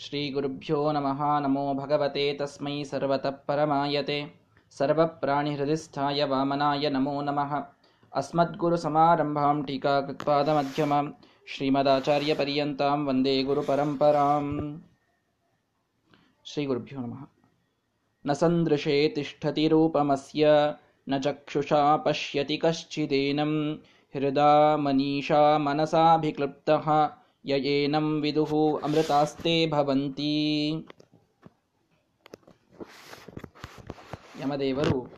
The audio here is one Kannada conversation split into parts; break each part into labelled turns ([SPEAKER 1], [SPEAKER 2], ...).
[SPEAKER 1] श्रीगुरुभ्यो नमः। नमो भगवते। तस्मै सर्वतः परमायते। सर्वप्राणिहृदिस्थाय वामनाय नमो नमः। अस्मद्गुरुसमारम्भां टीकाकृत्पादमध्यमां श्रीमदाचार्यपर्यन्तां वन्दे गुरुपरम्पराम्। श्रीगुरुभ्यो नमः। न सन्दृशे तिष्ठति रूपमस्य न चक्षुषा पश्यति कश्चिदेनं। हृदा मनीषा मनसाभिक्लृप्तः ಯಯೇನಂ ವಿದುಹು ಅಮೃತಾಸ್ತೆ ಭವಂತಿ. ಯಮದೇವರು,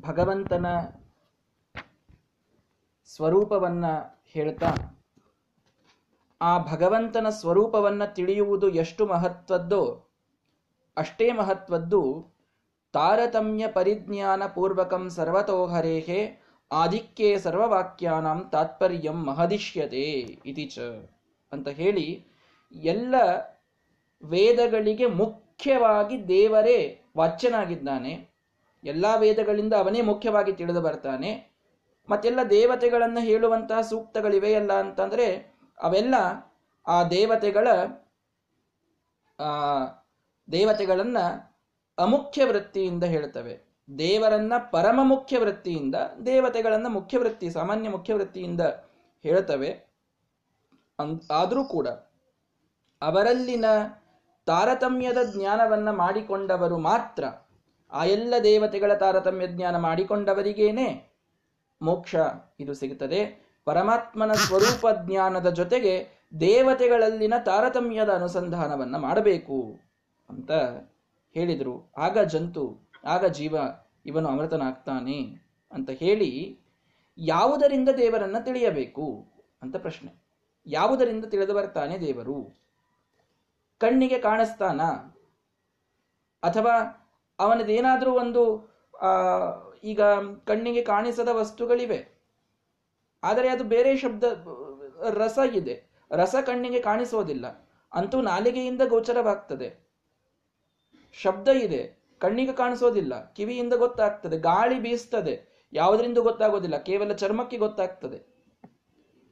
[SPEAKER 1] ಭಗವಂತನ ಸ್ವರೂಪವನ್ನ ಹೇಳ್ತಾ, ಆ ಭಗವಂತನ ಸ್ವರೂಪವನ್ನ ತಿಳಿಯುವುದು ಎಷ್ಟು ಮಹತ್ವದ್ದೋ ಅಷ್ಟೇ ಮಹತ್ವದ್ದು ತಾರತಮ್ಯ ಪರಿಜ್ಞಾನ ಪೂರ್ವಕಂ ಸರ್ವತೋಹರೇಹೆ ಆಧಿಕ್ಯೆ ಸರ್ವವಾಕ್ಯಾನಾಂ ತಾತ್ಪರ್ಯಂ ಮಹದಿಷ್ಯತೆ ಇತಿ ಚ ಅಂತ ಹೇಳಿ ಎಲ್ಲ ವೇದಗಳಿಗೆ ಮುಖ್ಯವಾಗಿ ದೇವರೇ ವಾಚ್ಯನಾಗಿದ್ದಾನೆ. ಎಲ್ಲ ವೇದಗಳಿಂದ ಅವನೇ ಮುಖ್ಯವಾಗಿ ತಿಳಿದು ಬರ್ತಾನೆ. ಮತ್ತೆಲ್ಲ ದೇವತೆಗಳನ್ನು ಹೇಳುವಂತಹ ಸೂಕ್ತಗಳಿವೆಯಲ್ಲ ಅಂತಂದ್ರೆ ಅವೆಲ್ಲ ಆ ದೇವತೆಗಳ ದೇವತೆಗಳನ್ನ ಅಮುಖ್ಯ ವೃತ್ತಿಯಿಂದ ಹೇಳ್ತವೆ. ದೇವರನ್ನ ಪರಮ ಮುಖ್ಯ ವೃತ್ತಿಯಿಂದ ದೇವತೆಗಳನ್ನ ಮುಖ್ಯ ವೃತ್ತಿ ಸಾಮಾನ್ಯ ಮುಖ್ಯ ವೃತ್ತಿಯಿಂದ ಹೇಳ್ತವೆ ಆದರೂ ಕೂಡ ಅವರಲ್ಲಿನ ತಾರತಮ್ಯದ ಜ್ಞಾನವನ್ನ ಮಾಡಿಕೊಂಡವರು ಮಾತ್ರ. ಆ ಎಲ್ಲ ದೇವತೆಗಳ ತಾರತಮ್ಯ ಜ್ಞಾನ ಮಾಡಿಕೊಂಡವರಿಗೇನೆ ಮೋಕ್ಷ ಇದು ಸಿಗುತ್ತದೆ. ಪರಮಾತ್ಮನ ಸ್ವರೂಪ ಜ್ಞಾನದ ಜೊತೆಗೆ ದೇವತೆಗಳಲ್ಲಿನ ತಾರತಮ್ಯದ ಅನುಸಂಧಾನವನ್ನ ಮಾಡಬೇಕು ಅಂತ ಹೇಳಿದರು. ಆಗ ಜಂತು, ಆಗ ಜೀವ ಇವನು ಅಮೃತನಾಗ್ತಾನೆ ಅಂತ ಹೇಳಿ ಯಾವುದರಿಂದ ದೇವರನ್ನ ತಿಳಿಯಬೇಕು ಅಂತ ಪ್ರಶ್ನೆ. ಯಾವುದರಿಂದ ತಿಳಿದು ಬರ್ತಾನೆ ದೇವರು? ಕಣ್ಣಿಗೆ ಕಾಣಿಸ್ತಾನ? ಅಥವಾ ಅವನದೇನಾದರೂ ಒಂದು ಈಗ ಕಣ್ಣಿಗೆ ಕಾಣಿಸದ ವಸ್ತುಗಳಿವೆ. ಆದರೆ ಅದು ಬೇರೆ ಶಬ್ದ, ರಸ ಇದೆ. ರಸ ಕಣ್ಣಿಗೆ ಕಾಣಿಸೋದಿಲ್ಲ. ಅಂತೂ ನಾಲಿಗೆಯಿಂದ ಗೋಚರವಾಗ್ತದೆ. ಶಬ್ದ ಇದೆ. ಕಣ್ಣಿಗೆ ಕಾಣಿಸೋದಿಲ್ಲ, ಕಿವಿಯಿಂದ ಗೊತ್ತಾಗ್ತದೆ, ಗಾಳಿ ಬೀಸ್ತದೆ, ಯಾವುದರಿಂದ ಗೊತ್ತಾಗೋದಿಲ್ಲ, ಕೇವಲ ಚರ್ಮಕ್ಕೆ ಗೊತ್ತಾಗ್ತದೆ.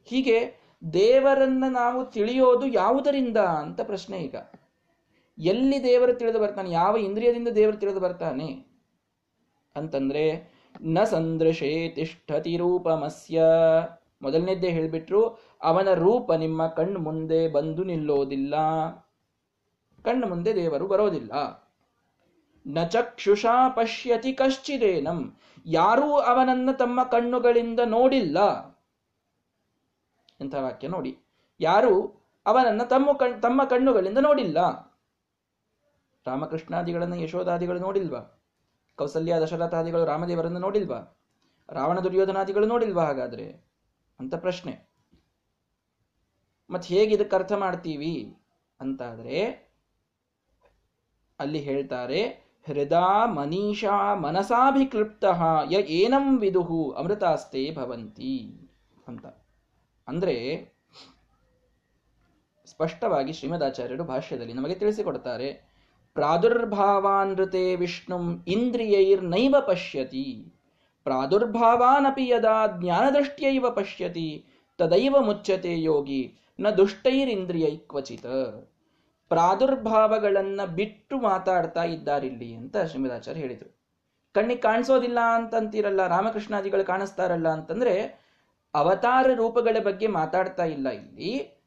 [SPEAKER 1] ಹೀಗೆ ದೇವರನ್ನ ನಾವು ತಿಳಿಯೋದು ಯಾವುದರಿಂದ ಅಂತ ಪ್ರಶ್ನೆ ಈಗ. ಎಲ್ಲಿ ದೇವರು ತಿಳಿದು ಬರ್ತಾನೆ, ಯಾವ ಇಂದ್ರಿಯದಿಂದ ದೇವರು ತಿಳಿದು ಬರ್ತಾನೆ? ಅಂತಂದ್ರೆ, ನ ಸಂದೃಶೇ ತಿಷ್ಠತಿ ರೂಪಮಸ್ಯ. ಮೊದಲನೇದ್ದೇ ಹೇಳಿಬಿಟ್ರು, ಅವನ ರೂಪ ನಿಮ್ಮ ಕಣ್ಣು ಮುಂದೆ ಬಂದು ನಿಲ್ಲೋದಿಲ್ಲ. ಕಣ್ಣು ಮುಂದೆ ದೇವರು ಬರೋದಿಲ್ಲ. ನ ಚಕ್ಷುಷಾ ಪಶ್ಯತಿ ಕಶ್ಚಿದೇನಂ. ಯಾರೂ ಅವನನ್ನ ತಮ್ಮ ಕಣ್ಣುಗಳಿಂದ ನೋಡಿಲ್ಲ. ಎಂಥ ವಾಕ್ಯ ನೋಡಿ. ಯಾರು ಅವನನ್ನ ತಮ್ಮ ಕಣ್, ತಮ್ಮ ಕಣ್ಣುಗಳಿಂದ ನೋಡಿಲ್ಲ. ರಾಮಕೃಷ್ಣಾದಿಗಳನ್ನ ಯಶೋಧಾದಿಗಳು ನೋಡಿಲ್ವಾ? ಕೌಸಲ್ಯ, ದಶರಥಾದಿಗಳು ರಾಮದೇವರನ್ನ ನೋಡಿಲ್ವಾ? ರಾವಣ ದುರ್ಯೋಧನಾದಿಗಳು ನೋಡಿಲ್ವಾ ಹಾಗಾದ್ರೆ? ಅಂತ ಪ್ರಶ್ನೆ. ಮತ್ತೆ ಹೇಗೆ ಇದಕ್ಕೆ ಅರ್ಥ ಮಾಡ್ತೀವಿ? ಅಂತಾದ್ರೆ, ಅಲ್ಲಿ ಹೇಳ್ತಾರೆ ಹೃದಾ ಮನೀಷಾ ಮನಸಾಭಿಕ್ಲಿಪ್ತ ಯ ಏನಂ ವಿದುಹು ಅಮೃತಾಸ್ತೆ ಭವಂತಿ ಅಂತ. ಅಂದರೆ ಸ್ಪಷ್ಟವಾಗಿ ಶ್ರೀಮದಾಚಾರ್ಯರು ಭಾಷ್ಯದಲ್ಲಿ ನಮಗೆ ತಿಳಿಸಿಕೊಡ್ತಾರೆ ಪ್ರಾದುರ್ಭಾವಾನೃತೆ ವಿಷ್ಣುಂ ಇಂದ್ರಿಯೈರ್ನೈವ ಪಶ್ಯತಿ, ಪ್ರಾದುರ್ಭಾವಾನಪಿ ಯದಾ ಜ್ಞಾನದೃಷ್ಟ್ಯೈವ ಪಶ್ಯತಿ, ತದೈವ ಮುಚ್ಚತೆ ಯೋಗಿ ನ ದುಷ್ಟೈರಿಂದ್ರಿಯೈ ಕ್ವಚಿತ ಪ್ರಾದುರ್ಭಾವಗಳನ್ನ ಬಿಟ್ಟು ಮಾತಾಡ್ತಾ ಇದ್ದಾರಿಲ್ಲಿ ಅಂತ ಶ್ರೀಮದಾಚಾರ್ಯ ಹೇಳಿದರು. ಕಣ್ಣಿಗೆ ಕಾಣಿಸೋದಿಲ್ಲ ಅಂತಂತೀರಲ್ಲ, ರಾಮಕೃಷ್ಣಾದಿಗಳು ಕಾಣಿಸ್ತಾರಲ್ಲ ಅಂತಂದ್ರೆ ಅವತಾರ ರೂಪಗಳ ಬಗ್ಗೆ ಮಾತಾಡ್ತಾ ಇಲ್ಲ ಇಲ್ಲಿ.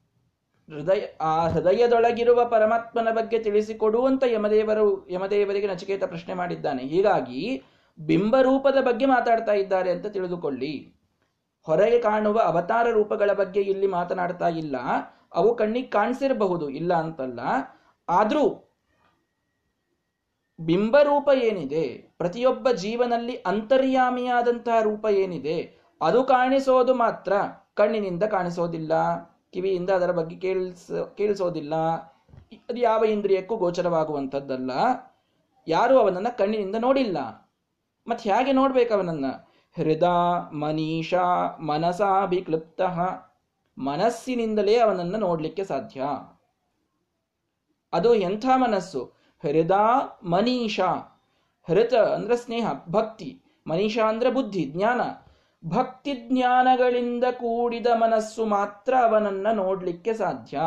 [SPEAKER 1] ಹೃದಯ, ಆ ಹೃದಯದೊಳಗಿರುವ ಪರಮಾತ್ಮನ ಬಗ್ಗೆ ತಿಳಿಸಿಕೊಡುವಂತ ಯಮದೇವರು, ಯಮದೇವರಿಗೆ ನಚಿಕೇತ ಪ್ರಶ್ನೆ ಮಾಡಿದ್ದಾನೆ. ಹೀಗಾಗಿ ಬಿಂಬರೂಪದ ಬಗ್ಗೆ ಮಾತಾಡ್ತಾ ಇದ್ದಾರೆ ಅಂತ ತಿಳಿದುಕೊಳ್ಳಿ. ಹೊರಗೆ ಕಾಣುವ ಅವತಾರ ರೂಪಗಳ ಬಗ್ಗೆ ಇಲ್ಲಿ ಮಾತನಾಡ್ತಾ ಇಲ್ಲ. ಅವು ಕಣ್ಣಿಗೆ ಕಾಣಿಸಿರಬಹುದು, ಇಲ್ಲ ಅಂತಲ್ಲ. ಆದರೂ ಬಿಂಬರೂಪ ಏನಿದೆ, ಪ್ರತಿಯೊಬ್ಬ ಜೀವನಲ್ಲಿ ಅಂತರ್ಯಾಮಿಯಾದಂತಹ ರೂಪ ಏನಿದೆ, ಅದು ಕಾಣಿಸೋದು ಮಾತ್ರ ಕಣ್ಣಿನಿಂದ ಕಾಣಿಸೋದಿಲ್ಲ, ಕಿವಿಯಿಂದ ಅದರ ಬಗ್ಗೆ ಕೇಳಿಸ, ಕೇಳಿಸೋದಿಲ್ಲ. ಅದು ಯಾವ ಇಂದ್ರಿಯಕ್ಕೂ ಗೋಚರವಾಗುವಂಥದ್ದಲ್ಲ. ಯಾರು ಅವನನ್ನ ಕಣ್ಣಿನಿಂದ ನೋಡಿಲ್ಲ. ಮತ್ತೆ ಹೇಗೆ ನೋಡ್ಬೇಕು ಅವನನ್ನ? ಹೃದಯ, ಮನೀಷಾ ಮನಸಾಭಿಕ್ಲುಪ್ತ ಮನಸ್ಸಿನಿಂದಲೇ ಅವನನ್ನು ನೋಡ್ಲಿಕ್ಕೆ ಸಾಧ್ಯ. ಅದು ಎಂಥ ಮನಸ್ಸು? ಹೃದ ಮನೀಷಾ. ಹೃತ ಅಂದ್ರೆ ಸ್ನೇಹ, ಭಕ್ತಿ. ಮನೀಷಾ ಅಂದ್ರೆ ಬುದ್ಧಿ, ಜ್ಞಾನ. ಭಕ್ತಿ ಜ್ಞಾನಗಳಿಂದ ಕೂಡಿದ ಮನಸ್ಸು ಮಾತ್ರ ಅವನನ್ನ ನೋಡ್ಲಿಕ್ಕೆ ಸಾಧ್ಯ.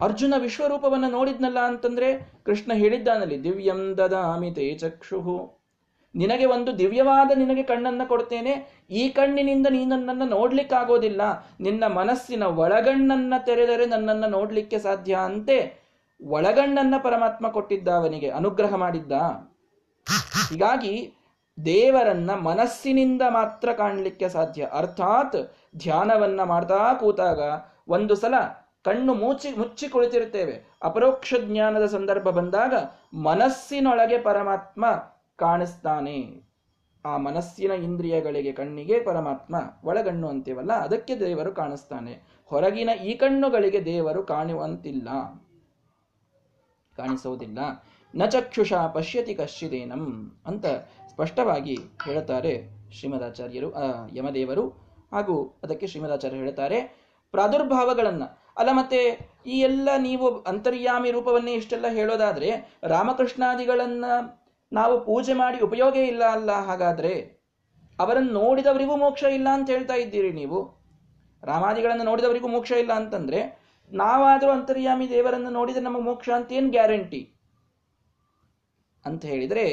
[SPEAKER 1] ಅರ್ಜುನ ವಿಶ್ವರೂಪವನ್ನ ನೋಡಿದ್ನಲ್ಲ ಅಂತಂದ್ರೆ ಕೃಷ್ಣ ಹೇಳಿದ್ದಾನಲ್ಲಿ, ದಿವ್ಯಂ ದದಾಮಿ ತೇ ಚಕ್ಷುಹು ನಿನಗೆ ಒಂದು ದಿವ್ಯವಾದ ನಿನಗೆ ಕಣ್ಣನ್ನು ಕೊಡ್ತೇನೆ. ಈ ಕಣ್ಣಿನಿಂದ ನೀ ನನ್ನನ್ನು ನೋಡ್ಲಿಕ್ಕಾಗೋದಿಲ್ಲ. ನಿನ್ನ ಮನಸ್ಸಿನ ಒಳಗಣ್ಣನ್ನ ತೆರೆದರೆ ನನ್ನನ್ನು ನೋಡ್ಲಿಕ್ಕೆ ಸಾಧ್ಯ ಅಂತೆ. ಒಳಗಣ್ಣನ್ನ ಪರಮಾತ್ಮ ಕೊಟ್ಟಿದ್ದ ಅವನಿಗೆ ಅನುಗ್ರಹ ಮಾಡಿದ್ದ. ಹೀಗಾಗಿ ದೇವರನ್ನ ಮನಸ್ಸಿನಿಂದ ಮಾತ್ರ ಕಾಣಲಿಕ್ಕೆ ಸಾಧ್ಯ. ಅರ್ಥಾತ್ ಧ್ಯಾನವನ್ನ ಮಾಡ್ತಾ ಕೂತಾಗ ಒಂದು ಸಲ ಕಣ್ಣು ಮುಚ್ಚಿ ಮುಚ್ಚಿ ಕುಳಿತಿರ್ತೇವೆ ಅಪರೋಕ್ಷ ಜ್ಞಾನದ ಸಂದರ್ಭ ಬಂದಾಗ ಮನಸ್ಸಿನೊಳಗೆ ಪರಮಾತ್ಮ ಕಾಣಿಸ್ತಾನೆ. ಆ ಮನಸ್ಸಿನ ಇಂದ್ರಿಯಗಳಿಗೆ ಕಣ್ಣಿಗೆ ಪರಮಾತ್ಮ ಒಳಗಣ್ಣು ಅಂತೀವಲ್ಲ, ಅದಕ್ಕೆ ದೇವರು ಕಾಣಿಸ್ತಾನೆ. ಹೊರಗಿನ ಈ ಕಣ್ಣುಗಳಿಗೆ ದೇವರು ಕಾಣುವಂತಿಲ್ಲ. ಕಾಣಿಸುವುದಿಲ್ಲ ನ ಚಕ್ಷುಷ ಪಶ್ಯತಿ ಕಶ್ಚಿದೇನಂ ಅಂತ ಸ್ಪಷ್ಟವಾಗಿ ಹೇಳುತ್ತಾರೆ ಶ್ರೀಮದಾಚಾರ್ಯರು ಯಮದೇವರು. ಹಾಗೂ ಅದಕ್ಕೆ ಶ್ರೀಮದಾಚಾರ್ಯರು ಹೇಳುತ್ತಾರೆ ಪ್ರಾದುರ್ಭಾವಗಳನ್ನ. ಅಲ್ಲ ಮತ್ತೆ ಈ ಎಲ್ಲ ನೀವು ಅಂತರ್ಯಾಮಿ ರೂಪವನ್ನೇ ಇಷ್ಟೆಲ್ಲ ಹೇಳೋದಾದ್ರೆ ರಾಮಕೃಷ್ಣಾದಿಗಳನ್ನ ನಾವು ಪೂಜೆ ಮಾಡಿ ಉಪಯೋಗ ಇಲ್ಲ ಅಲ್ಲ, ಹಾಗಾದ್ರೆ ಅವರನ್ನು ನೋಡಿದವರಿಗೂ ಮೋಕ್ಷ ಇಲ್ಲ ಅಂತ ಹೇಳ್ತಾ ಇದ್ದೀರಿ ನೀವು? ರಾಮಾದಿಗಳನ್ನು ನೋಡಿದವರಿಗೂ ಮೋಕ್ಷ ಇಲ್ಲ ಅಂತಂದ್ರೆ ನಾವಾದರೂ ಅಂತರ್ಯಾಮಿ ದೇವರನ್ನು ನೋಡಿದ್ರೆ ನಮಗೆ ಮೋಕ್ಷ ಅಂತ ಏನು ಗ್ಯಾರಂಟಿ? ಅಂತ ಹೇಳಿದ್ರೆ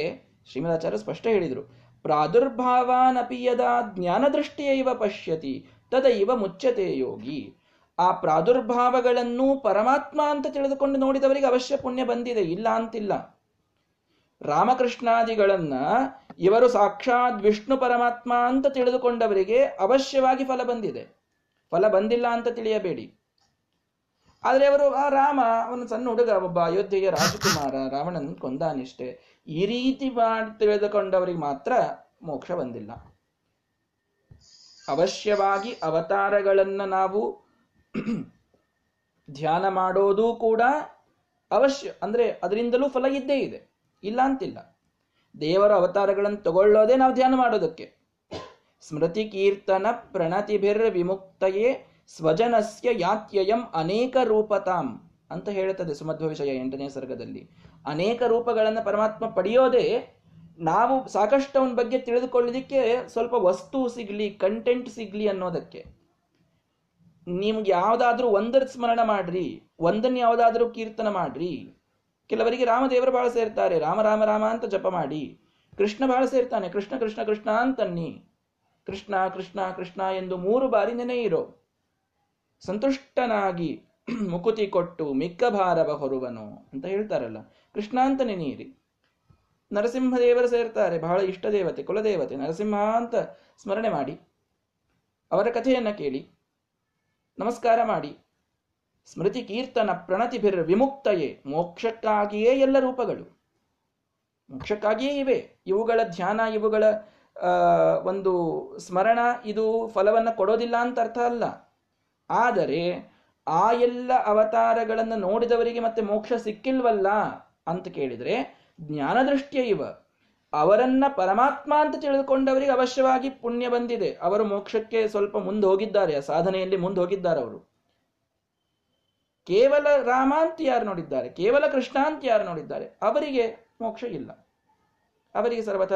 [SPEAKER 1] ಶ್ರೀಮದಾಚಾರ್ಯ ಸ್ಪಷ್ಟ ಹೇಳಿದರು, ಪ್ರಾದುರ್ಭಾವಾನಪಿ ಯದಾ ಜ್ಞಾನದೃಷ್ಟಿಯೈವ ಪಶ್ಯತಿ, ತದೈವ ಮುಚ್ಚತೆ ಯೋಗಿ. ಆ ಪ್ರಾದುರ್ಭಾವಗಳನ್ನು ಪರಮಾತ್ಮ ಅಂತ ತಿಳಿದುಕೊಂಡು ನೋಡಿದವರಿಗೆ ಅವಶ್ಯ ಪುಣ್ಯ ಬಂದಿದೆ, ಇಲ್ಲ ಅಂತಿಲ್ಲ. ರಾಮಕೃಷ್ಣಾದಿಗಳನ್ನ ಇವರು ಸಾಕ್ಷಾತ್ ವಿಷ್ಣು ಪರಮಾತ್ಮ ಅಂತ ತಿಳಿದುಕೊಂಡವರಿಗೆ ಅವಶ್ಯವಾಗಿ ಫಲ ಬಂದಿದೆ. ಫಲ ಬಂದಿಲ್ಲ ಅಂತ ತಿಳಿಯಬೇಡಿ. ಆದರೆ ಅವರು ಆ ರಾಮ ಅವನು ಸಣ್ಣ ಹುಡುಗ, ಒಬ್ಬ ಅಯೋಧ್ಯೆಯ ರಾಜಕುಮಾರ, ರಾವಣನ್ ಕೊಂದಾನಿಷ್ಟೆ. ಈ ರೀತಿ ಮಾಡಿ ತಿಳಿದುಕೊಂಡವರಿಗೆ ಮಾತ್ರ ಮೋಕ್ಷ ಬಂದಿಲ್ಲ. ಅವಶ್ಯವಾಗಿ ಅವತಾರಗಳನ್ನ ನಾವು ಧ್ಯಾನ ಮಾಡೋದು ಕೂಡ ಅವಶ್ಯ, ಅಂದ್ರೆ ಅದರಿಂದಲೂ ಫಲ ಇದ್ದೇ ಇದೆ. ಇಲ್ಲ ಅಂತಿಲ್ಲ. ದೇವರ ಅವತಾರಗಳನ್ನು ತಗೊಳ್ಳೋದೇ ನಾವು ಧ್ಯಾನ ಮಾಡೋದಕ್ಕೆ. ಸ್ಮೃತಿ ಕೀರ್ತನ ಪ್ರಣತಿಭಿರ್ ವಿಮುಕ್ತಯೇ ಸ್ವಜನಸ್ಯ ಯಾತ್ಯಯಂ ಅನೇಕ ರೂಪತಾಂ ಅಂತ ಹೇಳುತ್ತದೆ ಸುಮಧ್ವ ವಿಷಯ ಎಂಟನೇ ಸರ್ಗದಲ್ಲಿ. ಅನೇಕ ರೂಪಗಳನ್ನು ಪರಮಾತ್ಮ ಪಡೆಯೋದೇ ನಾವು ಸಾಕಷ್ಟು ಅವನ ಬಗ್ಗೆ ತಿಳಿದುಕೊಳ್ಳೋದಿಕ್ಕೆ ಸ್ವಲ್ಪ ವಸ್ತು ಸಿಗ್ಲಿ ಕಂಟೆಂಟ್ ಸಿಗ್ಲಿ ಅನ್ನೋದಕ್ಕೆ. ನಿಮ್ಗೆ ಯಾವುದಾದ್ರೂ ಒಂದರ ಸ್ಮರಣ ಮಾಡ್ರಿ, ಒಂದನ್ನು ಯಾವುದಾದ್ರೂ ಕೀರ್ತನ ಮಾಡ್ರಿ. ಕೆಲವರಿಗೆ ರಾಮದೇವರು ಬಹಳ ಸೇರ್ತಾರೆ. ರಾಮ ರಾಮ ರಾಮ ಅಂತ ಜಪ ಮಾಡಿ. ಕೃಷ್ಣ ಬಹಳ ಸೇರ್ತಾನೆ. ಕೃಷ್ಣ ಕೃಷ್ಣ ಕೃಷ್ಣ ಅಂತನ್ನಿ. ಕೃಷ್ಣ ಕೃಷ್ಣ ಕೃಷ್ಣ ಎಂದು ಮೂರು ಬಾರಿ ನೆನೆಯಿರೋ ಸಂತುಷ್ಟನಾಗಿ ಮುಕುತಿ ಕೊಟ್ಟು ಮಿಕ್ಕ ಭಾರವ ಹೊರುವನು ಅಂತ ಹೇಳ್ತಾರಲ್ಲ. ಕೃಷ್ಣ ಅಂತ ನೆನೆಯಿರಿ ನರಸಿಂಹದೇವರು ಸೇರ್ತಾರೆ. ಬಹಳ ಇಷ್ಟ ದೇವತೆ, ಕುಲದೇವತೆ. ನರಸಿಂಹ ಅಂತ ಸ್ಮರಣೆ ಮಾಡಿ. ಅವರ ಕಥೆಯನ್ನು ಕೇಳಿ. ನಮಸ್ಕಾರ ಮಾಡಿ. ಸ್ಮೃತಿ ಕೀರ್ತನ ಪ್ರಣತಿಭಿರ್ ವಿಮುಕ್ತಯೇ, ಮೋಕ್ಷಕ್ಕಾಗಿಯೇ ಎಲ್ಲ ರೂಪಗಳು. ಮೋಕ್ಷಕ್ಕಾಗಿಯೇ ಇವೆ. ಇವುಗಳ ಧ್ಯಾನ, ಇವುಗಳ ಒಂದು ಸ್ಮರಣ ಇದು ಫಲವನ್ನು ಕೊಡೋದಿಲ್ಲ ಅಂತ ಅರ್ಥ ಅಲ್ಲ. ಆದರೆ ಆ ಎಲ್ಲ ಅವತಾರಗಳನ್ನು ನೋಡಿದವರಿಗೆ ಮತ್ತೆ ಮೋಕ್ಷ ಸಿಕ್ಕಿಲ್ವಲ್ಲ ಅಂತ ಕೇಳಿದರೆ ಜ್ಞಾನದೃಷ್ಟಿಯ ಇವ. ಅವರನ್ನ ಪರಮಾತ್ಮ ಅಂತ ತಿಳಿದುಕೊಂಡವರಿಗೆ ಅವಶ್ಯವಾಗಿ ಪುಣ್ಯ ಬಂದಿದೆ. ಅವರು ಮೋಕ್ಷಕ್ಕೆ ಸ್ವಲ್ಪ ಮುಂದೆ ಹೋಗಿದ್ದಾರೆ ಸಾಧನೆಯಲ್ಲಿ ಮುಂದೆ ಹೋಗಿದ್ದಾರೆ ಅವರು ಕೇವಲ ರಾಮ ಅಂತ ಯಾರು ನೋಡಿದ್ದಾರೆ? ಕೇವಲ ಕೃಷ್ಣ ಅಂತ ಯಾರು ನೋಡಿದ್ದಾರೆ? ಅವರಿಗೆ ಮೋಕ್ಷ ಇಲ್ಲ. ಅವರಿಗೆ ಸರ್ವಥ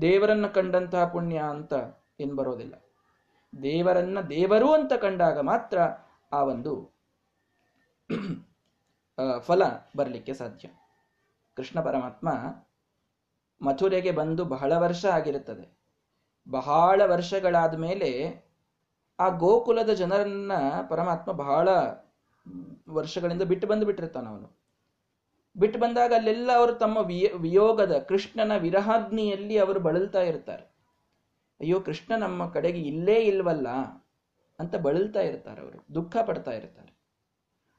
[SPEAKER 1] ದೇವರನ್ನ ಕಂಡಂತಹ ಪುಣ್ಯ ಅಂತ ಏನ್ ಬರೋದಿಲ್ಲ. ದೇವರನ್ನ ದೇವರು ಅಂತ ಕಂಡಾಗ ಮಾತ್ರ ಆ ಒಂದು ಫಲ ಬರಲಿಕ್ಕೆ ಸಾಧ್ಯ. ಕೃಷ್ಣ ಪರಮಾತ್ಮ ಮಥುರೆಗೆ ಬಂದು ಬಹಳ ವರ್ಷ ಆಗಿರುತ್ತದೆ. ಬಹಳ ವರ್ಷಗಳಾದ ಮೇಲೆ ಆ ಗೋಕುಲದ ಜನರನ್ನ ಪರಮಾತ್ಮ ಬಹಳ ವರ್ಷಗಳಿಂದ ಬಿಟ್ಟು ಬಂದು ಬಿಟ್ಟಿರ್ತಾನ ಅವನು. ಬಿಟ್ಟು ಬಂದಾಗ ಅಲ್ಲೆಲ್ಲ ಅವರು ತಮ್ಮ ವಿಯ, ವಿಯೋಗದ ಕೃಷ್ಣನ ವಿರಹಾಗ್ನಿಯಲ್ಲಿ ಅವರು ಬಳಲ್ತಾ ಇರ್ತಾರೆ. ಅಯ್ಯೋ, ಕೃಷ್ಣ ನಮ್ಮ ಕಡೆಗೆ ಇಲ್ಲೇ ಇಲ್ವಲ್ಲ ಅಂತ ಬಳಲ್ತಾ ಇರ್ತಾರೆ ಅವರು, ದುಃಖ ಪಡ್ತಾ ಇರ್ತಾರೆ.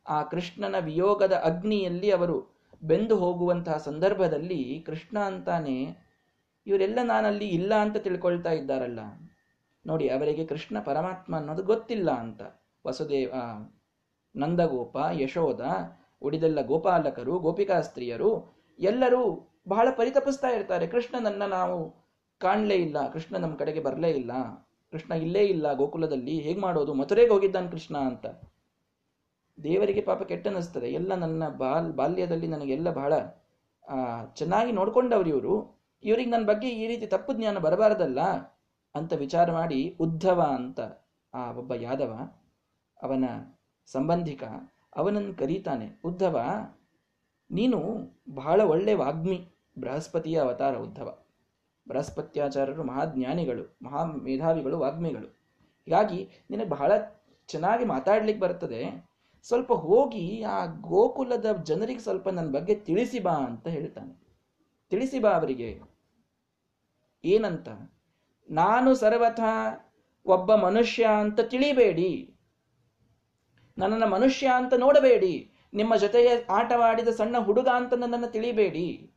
[SPEAKER 1] ಆ ಕೃಷ್ಣನ ವಿಯೋಗದ ಅಗ್ನಿಯಲ್ಲಿ ಅವರು ಬೆಂದು ಹೋಗುವಂತಹ ಸಂದರ್ಭದಲ್ಲಿ ಕೃಷ್ಣ ಅಂತಾನೆ, ಇವರೆಲ್ಲ ನಾನಲ್ಲಿ ಇಲ್ಲ ಅಂತ ತಿಳ್ಕೊಳ್ತಾ ಇದ್ದಾರಲ್ಲ, ನೋಡಿ ಅವರಿಗೆ ಕೃಷ್ಣ ಪರಮಾತ್ಮ ಅನ್ನೋದು ಗೊತ್ತಿಲ್ಲ ಅಂತ, ವಸುದೇವ ನಂದಗೋಪ ಯಶೋದ ಉಳಿದೆಲ್ಲ ಗೋಪಾಲಕರು, ಗೋಪಿಕಾ ಸ್ತ್ರೀಯರು, ಎಲ್ಲರೂ ಬಹಳ ಪರಿತಪಿಸ್ತಾ ಇರ್ತಾರೆ. ಕೃಷ್ಣನನ್ನ ನಾವು ಕಾಣಲೇ ಇಲ್ಲ, ಕೃಷ್ಣ ನಮ್ಮ ಕಡೆಗೆ ಬರಲೇ ಇಲ್ಲ, ಕೃಷ್ಣ ಇಲ್ಲೇ ಇಲ್ಲ, ಗೋಕುಲದಲ್ಲಿ ಹೇಗೆ ಮಾಡೋದು? ಮಥುರೆಗೆ ಹೋಗಿದ್ದಾನೆ ಕೃಷ್ಣ ಅಂತ. ದೇವರಿಗೆ ಪಾಪ ಕೆಟ್ಟನಿಸ್ತದೆ. ಎಲ್ಲ ನನ್ನ ಬಾಲ್, ಬಾಲ್ಯದಲ್ಲಿ ನನಗೆಲ್ಲ ಬಹಳ ಚೆನ್ನಾಗಿ ನೋಡ್ಕೊಂಡವ್ರು ಇವರು. ಇವ್ರಿಗೆ ನನ್ನ ಬಗ್ಗೆ ಈ ರೀತಿ ತಪ್ಪು ಜ್ಞಾನ ಬರಬಾರದಲ್ಲ ಅಂತ ವಿಚಾರ ಮಾಡಿ ಉದ್ಧವ ಅಂತ ಆ ಒಬ್ಬ ಯಾದವ ಅವನ ಸಂಬಂಧಿಕ, ಅವನನ್ನು ಕರೀತಾನೆ, ಉದ್ಧವ, ನೀನು ಬಹಳ ಒಳ್ಳೆ ವಾಗ್ಮಿ, ಬೃಹಸ್ಪತಿಯ ಅವತಾರ ಉದ್ಧವ. ಬೃಹಸ್ಪತ್ಯಾಚಾರ್ಯರು ಮಹಾಜ್ಞಾನಿಗಳು ಮಹಾ ಮೇಧಾವಿಗಳು ವಾಗ್ಮಿಗಳು. ಹೀಗಾಗಿ ನಿನಗೆ ಬಹಳ ಚೆನ್ನಾಗಿ ಮಾತಾಡ್ಲಿಕ್ಕೆ ಬರ್ತದೆ. ಸ್ವಲ್ಪ ಹೋಗಿ ಆ ಗೋಕುಲದ ಜನರಿಗೆ ಸ್ವಲ್ಪ ನನ್ನ ಬಗ್ಗೆ ತಿಳಿಸಿ ಬಾ ಅಂತ ಹೇಳ್ತಾನೆ. ತಿಳಿಸಿ ಬಾ ಅವರಿಗೆ. ಏನಂತ? ನಾನು ಸರ್ವಥ ಒಬ್ಬ ಮನುಷ್ಯ ಅಂತ ತಿಳಿಬೇಡಿ. ನನ್ನನ್ನು ಮನುಷ್ಯ ಅಂತ ನೋಡಬೇಡಿ. ನಿಮ್ಮ ಜೊತೆಗೆ ಆಟವಾಡಿದ ಸಣ್ಣ ಹುಡುಗ ಅಂತ ನನ್ನನ್ನು ತಿಳಿಬೇಡಿ.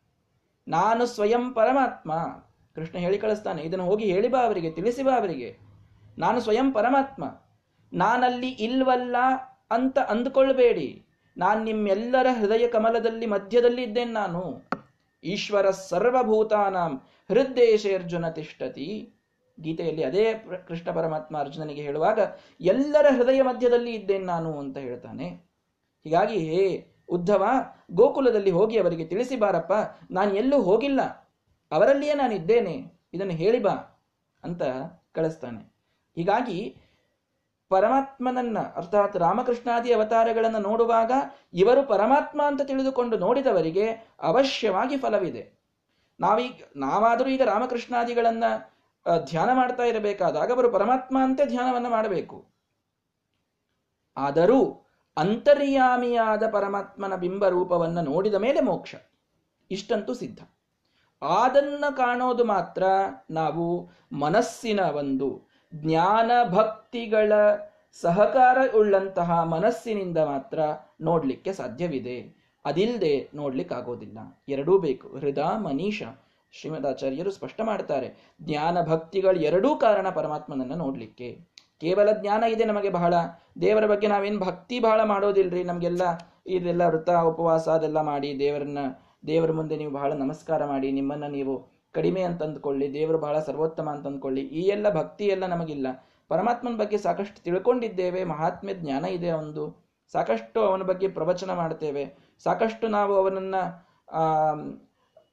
[SPEAKER 1] ನಾನು ಸ್ವಯಂ ಪರಮಾತ್ಮ. ಕೃಷ್ಣ ಹೇಳಿ ಕಳಿಸ್ತಾನೆ, ಇದನ್ನು ಹೋಗಿ ಹೇಳಿ ಬಾ ಅವರಿಗೆ, ತಿಳಿಸಿ ಬಾ ಅವರಿಗೆ. ನಾನು ಸ್ವಯಂ ಪರಮಾತ್ಮ. ನಾನಲ್ಲಿ ಇಲ್ವಲ್ಲ ಅಂತ ಅಂದುಕೊಳ್ಬೇಡಿ. ನಾನು ನಿಮ್ಮೆಲ್ಲರ ಹೃದಯ ಕಮಲದಲ್ಲಿ ಮಧ್ಯದಲ್ಲಿ ಇದ್ದೇನೆ ನಾನು. ಈಶ್ವರ ಸರ್ವಭೂತಾನಾಂ ಹೃದ್ದೇಶೆ ಅರ್ಜುನ ತಿಷ್ಟತಿ. ಗೀತೆಯಲ್ಲಿ ಅದೇ ಕೃಷ್ಣ ಪರಮಾತ್ಮ ಅರ್ಜುನನಿಗೆ ಹೇಳುವಾಗ, ಎಲ್ಲರ ಹೃದಯ ಮಧ್ಯದಲ್ಲಿ ಇದ್ದೇನೆ ನಾನು ಅಂತ ಹೇಳ್ತಾನೆ. ಹೀಗಾಗಿ ಉದ್ಧವ, ಗೋಕುಲದಲ್ಲಿ ಹೋಗಿ ಅವರಿಗೆ ತಿಳಿಸಿ ಬಾರಪ್ಪ, ನಾನು ಎಲ್ಲೂ ಹೋಗಿಲ್ಲ. ಅವರಲ್ಲಿಯೇ ನಾನು ಇದ್ದೇನೆ. ಇದನ್ನು ಹೇಳಿ ಬಾ ಅಂತ ಕಳಿಸ್ತಾನೆ. ಹೀಗಾಗಿ, ಪರಮಾತ್ಮನನ್ನ, ಅರ್ಥಾತ್ ರಾಮಕೃಷ್ಣಾದಿ ಅವತಾರಗಳನ್ನು ನೋಡುವಾಗ, ಇವರು ಪರಮಾತ್ಮ ಅಂತ ತಿಳಿದುಕೊಂಡು ನೋಡಿದವರಿಗೆ ಅವಶ್ಯವಾಗಿ ಫಲವಿದೆ. ನಾವೀಗ, ನಾವಾದರೂ ಈಗ ರಾಮಕೃಷ್ಣಾದಿಗಳನ್ನ ಧ್ಯಾನ ಮಾಡ್ತಾ ಇರಬೇಕಾದಾಗ ಅವರು ಪರಮಾತ್ಮ ಅಂತೆ ಧ್ಯಾನವನ್ನು ಮಾಡಬೇಕು. ಆದರೂ ಅಂತರ್ಯಾಮಿಯಾದ ಪರಮಾತ್ಮನ ಬಿಂಬ ರೂಪವನ್ನು ನೋಡಿದ ಮೇಲೆ ಮೋಕ್ಷ. ಇಷ್ಟಂತೂ ಸಿದ್ಧ. ಆದನ್ನ ಕಾಣೋದು ಮಾತ್ರ ನಾವು ಮನಸ್ಸಿನ ಒಂದು ಜ್ಞಾನ ಭಕ್ತಿಗಳ ಸಹಕಾರ ಉಳ್ಳಂತಹ ಮನಸ್ಸಿನಿಂದ ಮಾತ್ರ ನೋಡ್ಲಿಕ್ಕೆ ಸಾಧ್ಯವಿದೆ. ಅದಿಲ್ಲದೆ ನೋಡ್ಲಿಕ್ಕಾಗೋದಿಲ್ಲ. ಎರಡೂ ಬೇಕು. ಹೃದಯ, ಮನೀಷ ಶ್ರೀಮದಾಚಾರ್ಯರು ಸ್ಪಷ್ಟ ಮಾಡ್ತಾರೆ ಜ್ಞಾನ ಭಕ್ತಿಗಳು ಎರಡೂ ಕಾರಣ ಪರಮಾತ್ಮನನ್ನು ನೋಡಲಿಕ್ಕೆ. ಕೇವಲ ಜ್ಞಾನ ಇದೆ ನಮಗೆ ಬಹಳ, ದೇವರ ಬಗ್ಗೆ ನಾವೇನು ಭಕ್ತಿ ಬಹಳ ಮಾಡೋದಿಲ್ರಿ, ನಮಗೆಲ್ಲ ಇದೆಲ್ಲ ವೃತ, ಉಪವಾಸ ಅದೆಲ್ಲ ಮಾಡಿ ದೇವರನ್ನ, ದೇವರ ಮುಂದೆ ನೀವು ಬಹಳ ನಮಸ್ಕಾರ ಮಾಡಿ, ನಿಮ್ಮನ್ನು ನೀವು ಕಡಿಮೆ ಅಂತ ಅಂದ್ಕೊಳ್ಳಿ ದೇವರು ಬಹಳ ಸರ್ವೋತ್ತಮ ಅಂತ ಅಂದ್ಕೊಳ್ಳಿ ಈ ಎಲ್ಲ ಭಕ್ತಿ ಎಲ್ಲ ನಮಗಿಲ್ಲ. ಪರಮಾತ್ಮನ ಬಗ್ಗೆ ಸಾಕಷ್ಟು ತಿಳ್ಕೊಂಡಿದ್ದೇವೆ, ಮಹಾತ್ಮ್ಯ ಜ್ಞಾನ ಇದೆ ಒಂದು, ಸಾಕಷ್ಟು ಅವನ ಬಗ್ಗೆ ಪ್ರವಚನ ಮಾಡ್ತೇವೆ ಸಾಕಷ್ಟು ನಾವು ಅವನನ್ನ